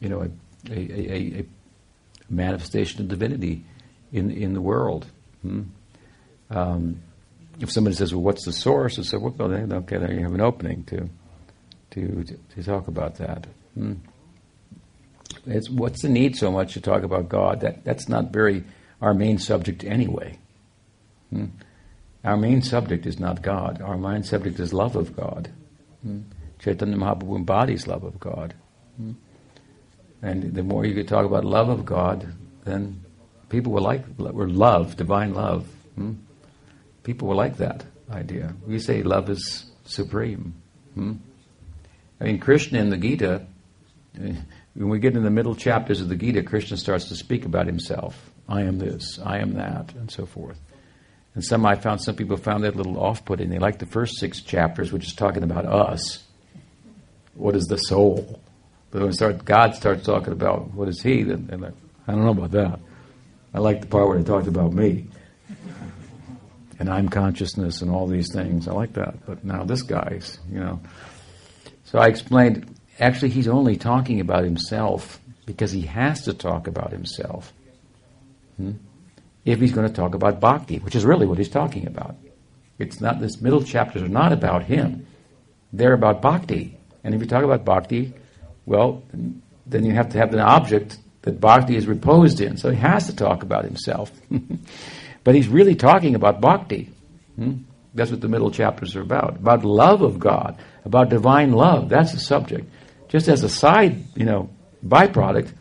you know a, a, a, a, manifestation of divinity in in the world. Hmm? Um, if somebody says, "Well, what's the source?" I say, "Well, okay, there you have an opening to to to, talk about that." Hmm. It's, what's the need so much to talk about God? That that's not very our main subject anyway. Hmm. Our main subject is not God. Our main subject is love of God. Hmm. Chaitanya Mahaprabhu embodies love of God. Hmm? And the more you could talk about love of God, then people will like or love, divine love. Hmm? People will like that idea. We say love is supreme. Hmm? I mean, Krishna in the Gita, when we get in the middle chapters of the Gita, Krishna starts to speak about himself. I am this, I am that, and so forth. And some I found some people found that a little off-putting. They like the first six chapters, which is talking about us. What is the soul? But when start, God starts talking about what is He, then like, I don't know about that. I like the part where He talked about me, and I'm consciousness and all these things. I like that. But now this guy's, you know. So I explained. Actually, he's only talking about himself because he has to talk about himself. Hmm? if he's going to talk about bhakti, which is really what he's talking about. It's not, this middle chapters are not about him. They're about bhakti. And if you talk about bhakti, well, then you have to have an object that bhakti is reposed in. So he has to talk about himself. but he's really talking about bhakti. Hmm? That's what the middle chapters are about. About love of God, about divine love. That's the subject. Just as a side, you know, byproduct,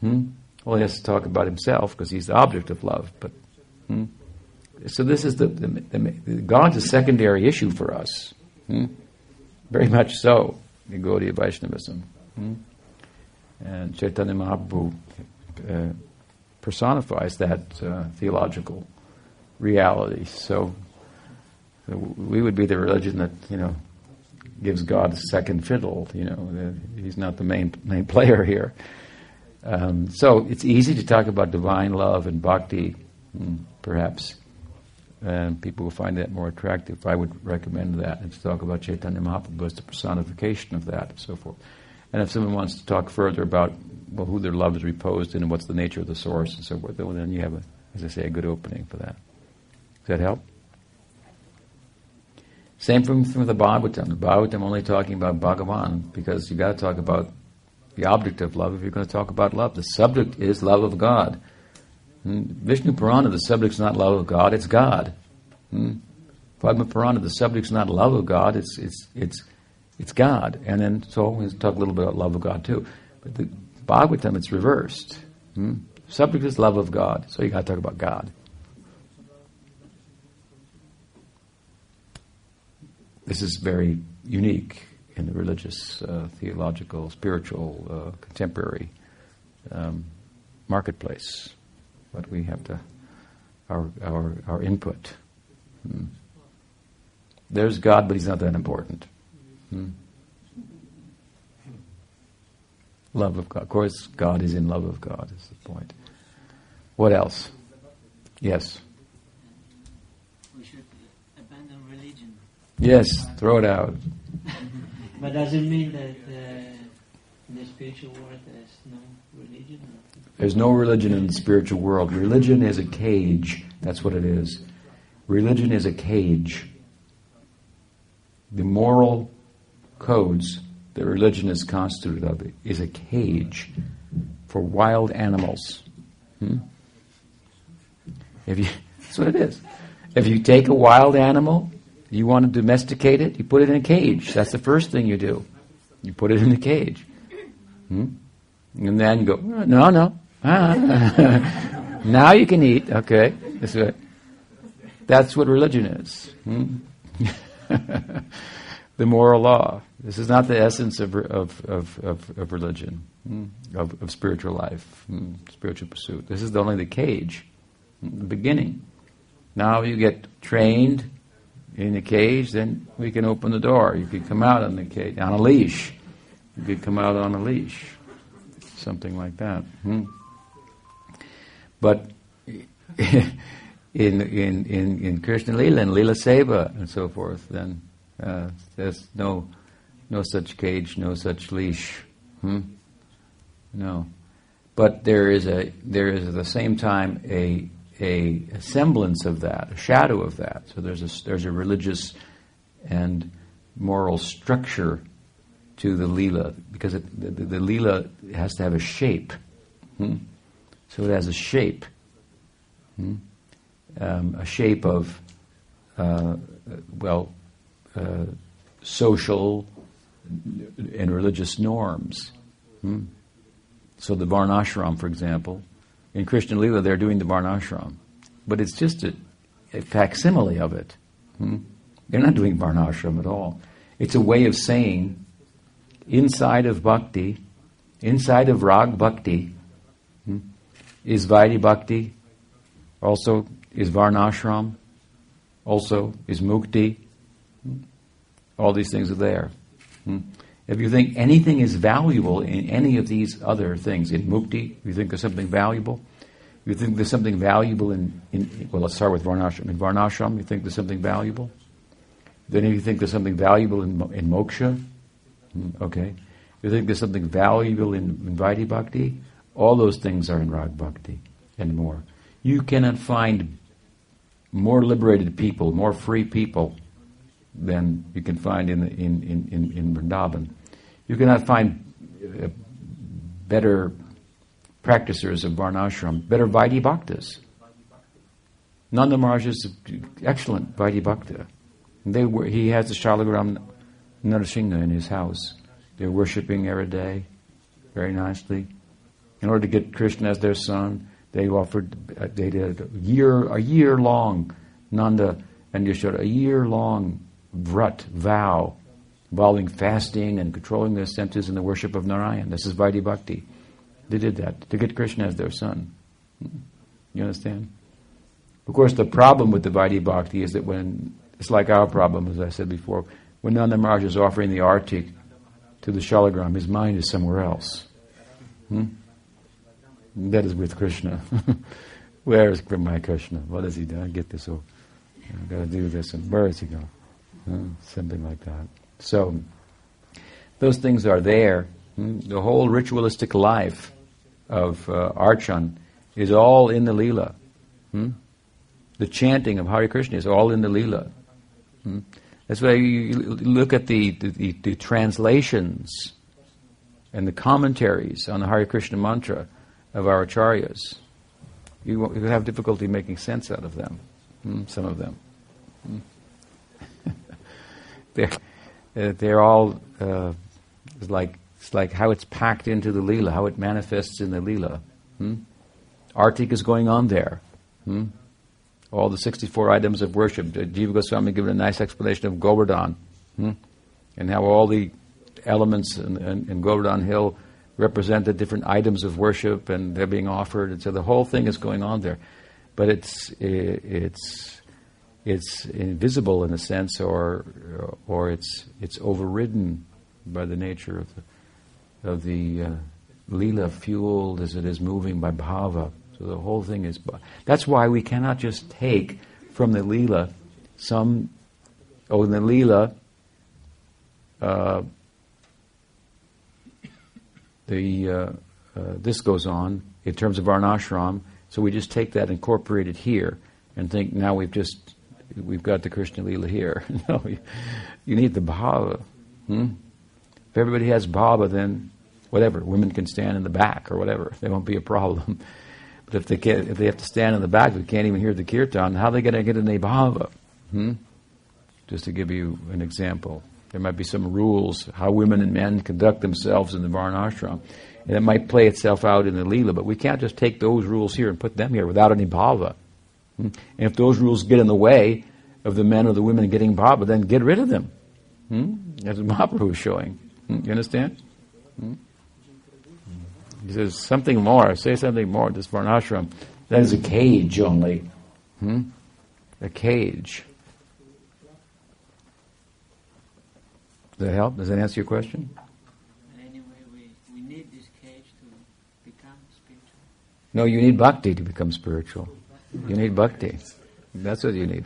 hmm? Well, he has to talk about himself because he's the object of love. But hmm? so this is the, the, the, God's a secondary issue for us, hmm? very much so in Gaudiya Vaishnavism. Hmm? And Chaitanya Mahaprabhu uh, personifies that uh, theological reality. So, we would be the religion that you know gives God second fiddle. You know, he's not the main main player here. Um, so it's easy to talk about divine love and bhakti, hmm, perhaps. And people will find that more attractive. I would recommend that, and to talk about Chaitanya Mahaprabhu as the personification of that, and so forth. And if someone wants to talk further about well, who their love is reposed in and what's the nature of the source and so forth, then you have, a, as I say, a good opening for that. Does that help? Same from, from the Bhagavatam. The Bhagavatam only talking about Bhagavan because you got to talk about the object of love if you're going to talk about love. The subject is love of God. Hmm? Vishnu Purana, the subject's not love of God, it's God. Hmm? Purana, the subject's not love of God, it's, it's, it's, it's God. And then, so we'll talk a little bit about love of God too. But the Bhagavatam, it's reversed. Hmm? Subject is love of God, so you got to talk about God. This is very unique in the religious, uh, theological, spiritual, uh, contemporary um, marketplace. But we have to, our, our, our input. Hmm. There's God, but He's not that important. Hmm. Love of God. Of course, God is in love of God, is the point. What else? Yes. We should abandon religion. Yes, throw it out. But does it mean that uh, in the spiritual world there's no religion? There's no religion in the spiritual world. Religion is a cage. That's what it is. Religion is a cage. The moral codes that religion is constituted of is a cage for wild animals. Hmm? If you, that's what it is. If you take a wild animal you want to domesticate it? You put it in a cage. That's the first thing you do. You put it in a cage. Hmm? And then go, no, no. Ah. now you can eat. Okay. That's, what, that's what religion is. Hmm? the moral law. This is not the essence of, of, of, of, of religion, hmm? of, of spiritual life, hmm? spiritual pursuit. This is only the cage, the beginning. Now you get trained in the cage, then we can open the door. You could come out on the cage on a leash. You could come out on a leash, something like that. Hmm? But in in in in Krishna Lila and Lila Seva and so forth, then uh, there's no no such cage, no such leash. Hmm? No, but there is a there is at the same time a a, semblance of that, a shadow of that. So there's a, there's a religious and moral structure to the lila because it, the, the, the lila has to have a shape. Hmm? So it has a shape, hmm? um, a shape of uh, well, uh, social and religious norms. Hmm? So the Varnashram, for example, in Krishna Lila, they're doing the Varnashram. But it's just a, a facsimile of it. Hmm? They're not doing Varnashram at all. It's a way of saying, inside of bhakti, inside of rag bhakti, hmm, is Vaidhi bhakti, also is Varnashram, also is mukti. Hmm? All these things are there. If you think anything is valuable in any of these other things, in mukti, you think there's something valuable, you think there's something valuable in, in well, let's start with Varnashram. In Varnashram, you think there's something valuable? Then if you think there's something valuable in, in moksha, hmm, okay. You think there's something valuable in, in Vaidhi Bhakti, all those things are in Rag Bhakti and more. You cannot find more liberated people, more free people than you can find in, in, in, in, in Vrindavan. You cannot find uh, better practitioners of Varnashram, better Vaidhi Bhaktas. Nanda Maharaj is excellent Vaidhi Bhakta. They were, he has the Shalagram Narasingha in his house. They're worshipping every day, very nicely. In order to get Krishna as their son, they offered, uh, they did a year, a year long, Nanda and Yashoda, a year long vrat, vow, involving fasting and controlling their senses in the worship of Narayan. This is Vaidhi Bhakti. They did that to get Krishna as their son. You understand? Of course, the problem with the Vaidhi Bhakti is that when, it's like our problem, as I said before, when Nanda Maharaj is offering the Artik to the shalagram, his mind is somewhere else. Hmm? That is with Krishna. Where is my Krishna? What has he done? Get this. Oh, I've got to do this. And where is he going? Uh, something like that. So, those things are there. Hmm? The whole ritualistic life of uh, Archan is all in the Leela. Hmm? The chanting of Hare Krishna is all in the Leela. Hmm? That's why you look at the, the, the, translations and the commentaries on the Hare Krishna mantra of our acharyas. You, you have difficulty making sense out of them, hmm? some of them. Hmm? they're, uh, they're all uh, it's like it's like how it's packed into the lila, how it manifests in the lila. Hmm? Artik is going on there. Hmm? All the 64 items of worship. Jiva Goswami given a nice explanation of Govardhan, hmm? and how all the elements in, in, in Govardhan Hill represent the different items of worship, and they're being offered. And so the whole thing is going on there, but it's it's it's invisible in a sense, or or it's it's overridden by the nature of the of the uh, lila, fueled as it is moving by bhava. So the whole thing is. That's why we cannot just take from the lila some. Oh, in the lila. Uh, the uh, uh, this goes on in terms of varnashram. So we just take that, incorporate it here, and think now we've just we've got the Krishna Lila here. no, you, you, need the bhava. Hmm? If everybody has bhava, then whatever, women can stand in the back or whatever. There won't be a problem. But if they can't, if they have to stand in the back, they can't even hear the kirtan. How are they going to get in a bhava? Hmm? Just to give you an example, there might be some rules how women and men conduct themselves in the varnashram, and it might play itself out in the lila. But we can't just take those rules here and put them here without any bhava. Hmm? And if those rules get in the way of the men or the women getting bhava, then get rid of them. Hmm? As Mahaprabhu is showing. Hmm? You understand? Hmm? He says something more. Say something more. This varnashram. That is a cage only. Hmm? A cage. Does that help? Does that answer your question? Anyway, we, we need this cage to become spiritual. No, you need bhakti to become spiritual. You need bhakti. That's what you need.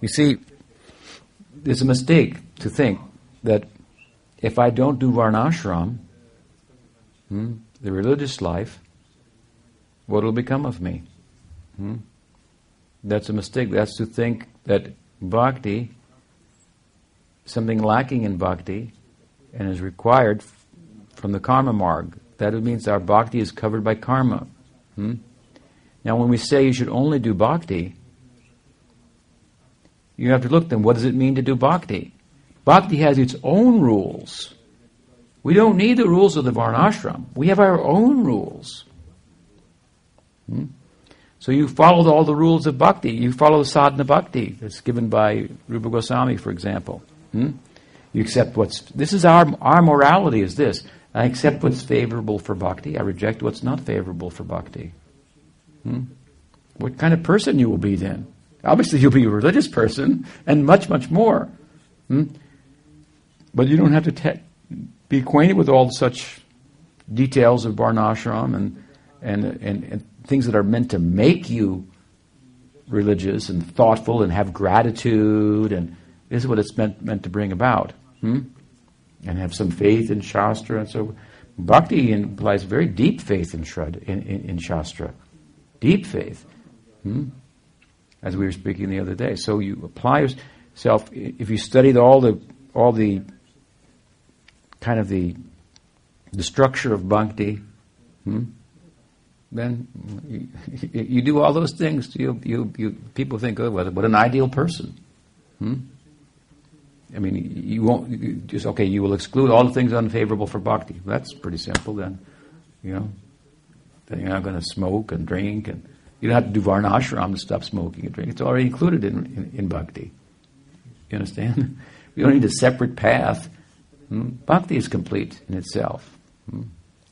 You see, it's a mistake to think that if I don't do varnashram, hmm, the religious life, what will become of me? Hmm? That's a mistake. That's to think that bhakti, something lacking in bhakti, and is required from the karma marg. That means our bhakti is covered by karma. Hmm? Now, when we say you should only do bhakti, you have to look then, what does it mean to do bhakti? Bhakti has its own rules. We don't need the rules of the Varnashram. We have our own rules. Hmm? So you followed all the rules of bhakti. You follow the sadhana bhakti that's given by Rupa Goswami, for example. Hmm? You accept what's this is our our morality is this. I accept what's favorable for bhakti. I reject what's not favorable for bhakti. Hmm? What kind of person you will be then? Obviously, you'll be a religious person and much, much more. Hmm? But you don't have to te- be acquainted with all such details of Varnashram and, and, and, and things that are meant to make you religious and thoughtful and have gratitude and this is what it's meant, meant to bring about. Hmm? And have some faith in Shastra and so Bhakti implies very deep faith in, Shrad, in, in, in Shastra. Deep faith. Hmm? As we were speaking the other day. So you apply yourself, if you studied all the, all the kind of the, the structure of bhakti, hmm, then you, you, do all those things. You, you, you, people think, oh, what, an ideal person. Hmm? I mean, you won't you just okay. You will exclude all the things unfavorable for bhakti. That's pretty simple, then. You know, then you're not going to smoke and drink, and you don't have to do varnashram to stop smoking and drinking. It's already included in, in, in bhakti. You understand? we don't need a separate path Hmm? Bhakti is complete in itself. Hmm?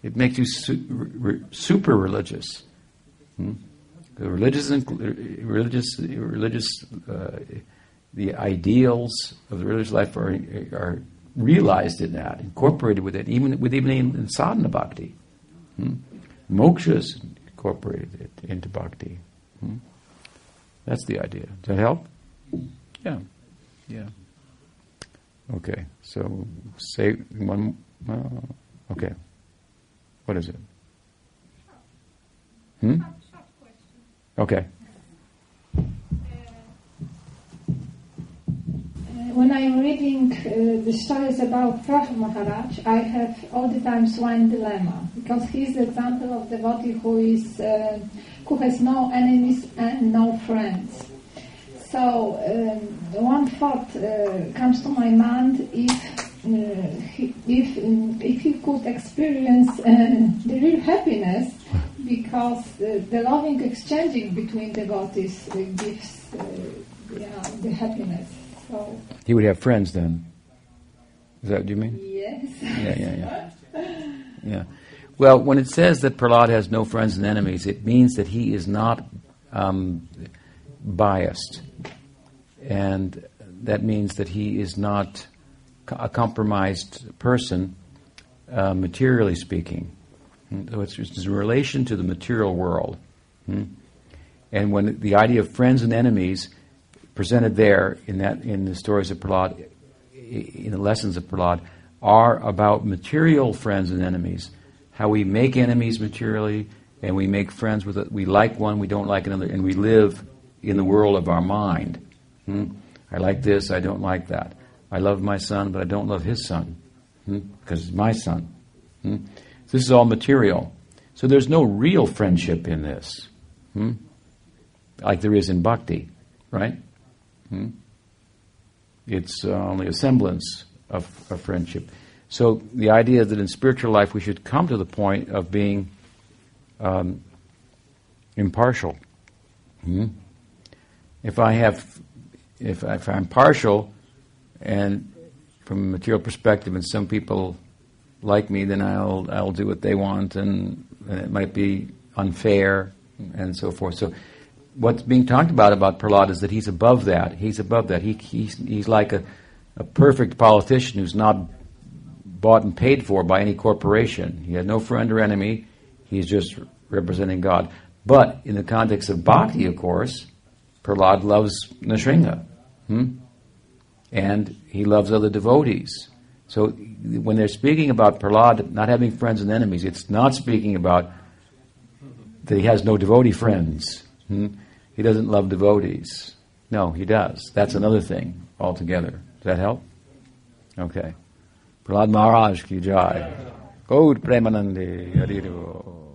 It makes you su- re- super religious. Hmm? The religious, religious, religious, uh, the ideals of the religious life are, are realized in that, incorporated with it, even with even in, in sadhana bhakti. Hmm? Moksha is incorporated it into bhakti. Hmm? That's the idea. Does that help? Yeah. Yeah. Okay, so say one. Uh, okay, what is it? Hmm. Okay. When I'm reading uh, the stories about Prahlad Maharaj, I have all the times one dilemma because he's the example of devotee who is uh, who has no enemies and no friends. So um, one thought uh, comes to my mind: if uh, he, if if he could experience uh, the real happiness, because uh, the loving exchanging between devotees gives yeah, the happiness. So he would have friends then. Is that what you mean? Yes. Yeah, yeah, yeah. yeah. Well, when it says that Prahlad has no friends and enemies, it means that he is not um, biased. And that means that he is not a compromised person, uh, materially speaking. Hmm? So it's, it's in relation to the material world. Hmm? And when the idea of friends and enemies presented there in that in the stories of Prahlad, in the lessons of Prahlad, are about material friends and enemies. How we make enemies materially, and we make friends with it. We like one, we don't like another, and we live in the world of our mind. Hmm? I like this, I don't like that. I love my son, but I don't love his son hmm? because it's my son. Hmm? This is all material. So there's no real friendship in this, hmm? like there is in bhakti, right? Hmm? It's uh, only a semblance of, of friendship. So the idea that in spiritual life we should come to the point of being um, impartial. Hmm? If I have, if, if I'm partial, and from a material perspective, and some people like me, then I'll I'll do what they want, and, and it might be unfair, and so forth. So, what's being talked about about Prahlad is that he's above that. He's above that. He, he's he's like a a perfect politician who's not bought and paid for by any corporation. He has no friend or enemy. He's just representing God. But in the context of bhakti, of course, Prahlad loves Nrsimha. Hmm? And he loves other devotees. So when they're speaking about Prahlad not having friends and enemies, it's not speaking about that he has no devotee friends. Hmm? He doesn't love devotees. No, he does. That's another thing altogether. Does that help? Okay. Prahlad Maharaj ki jai. Gaur Premanande Harido.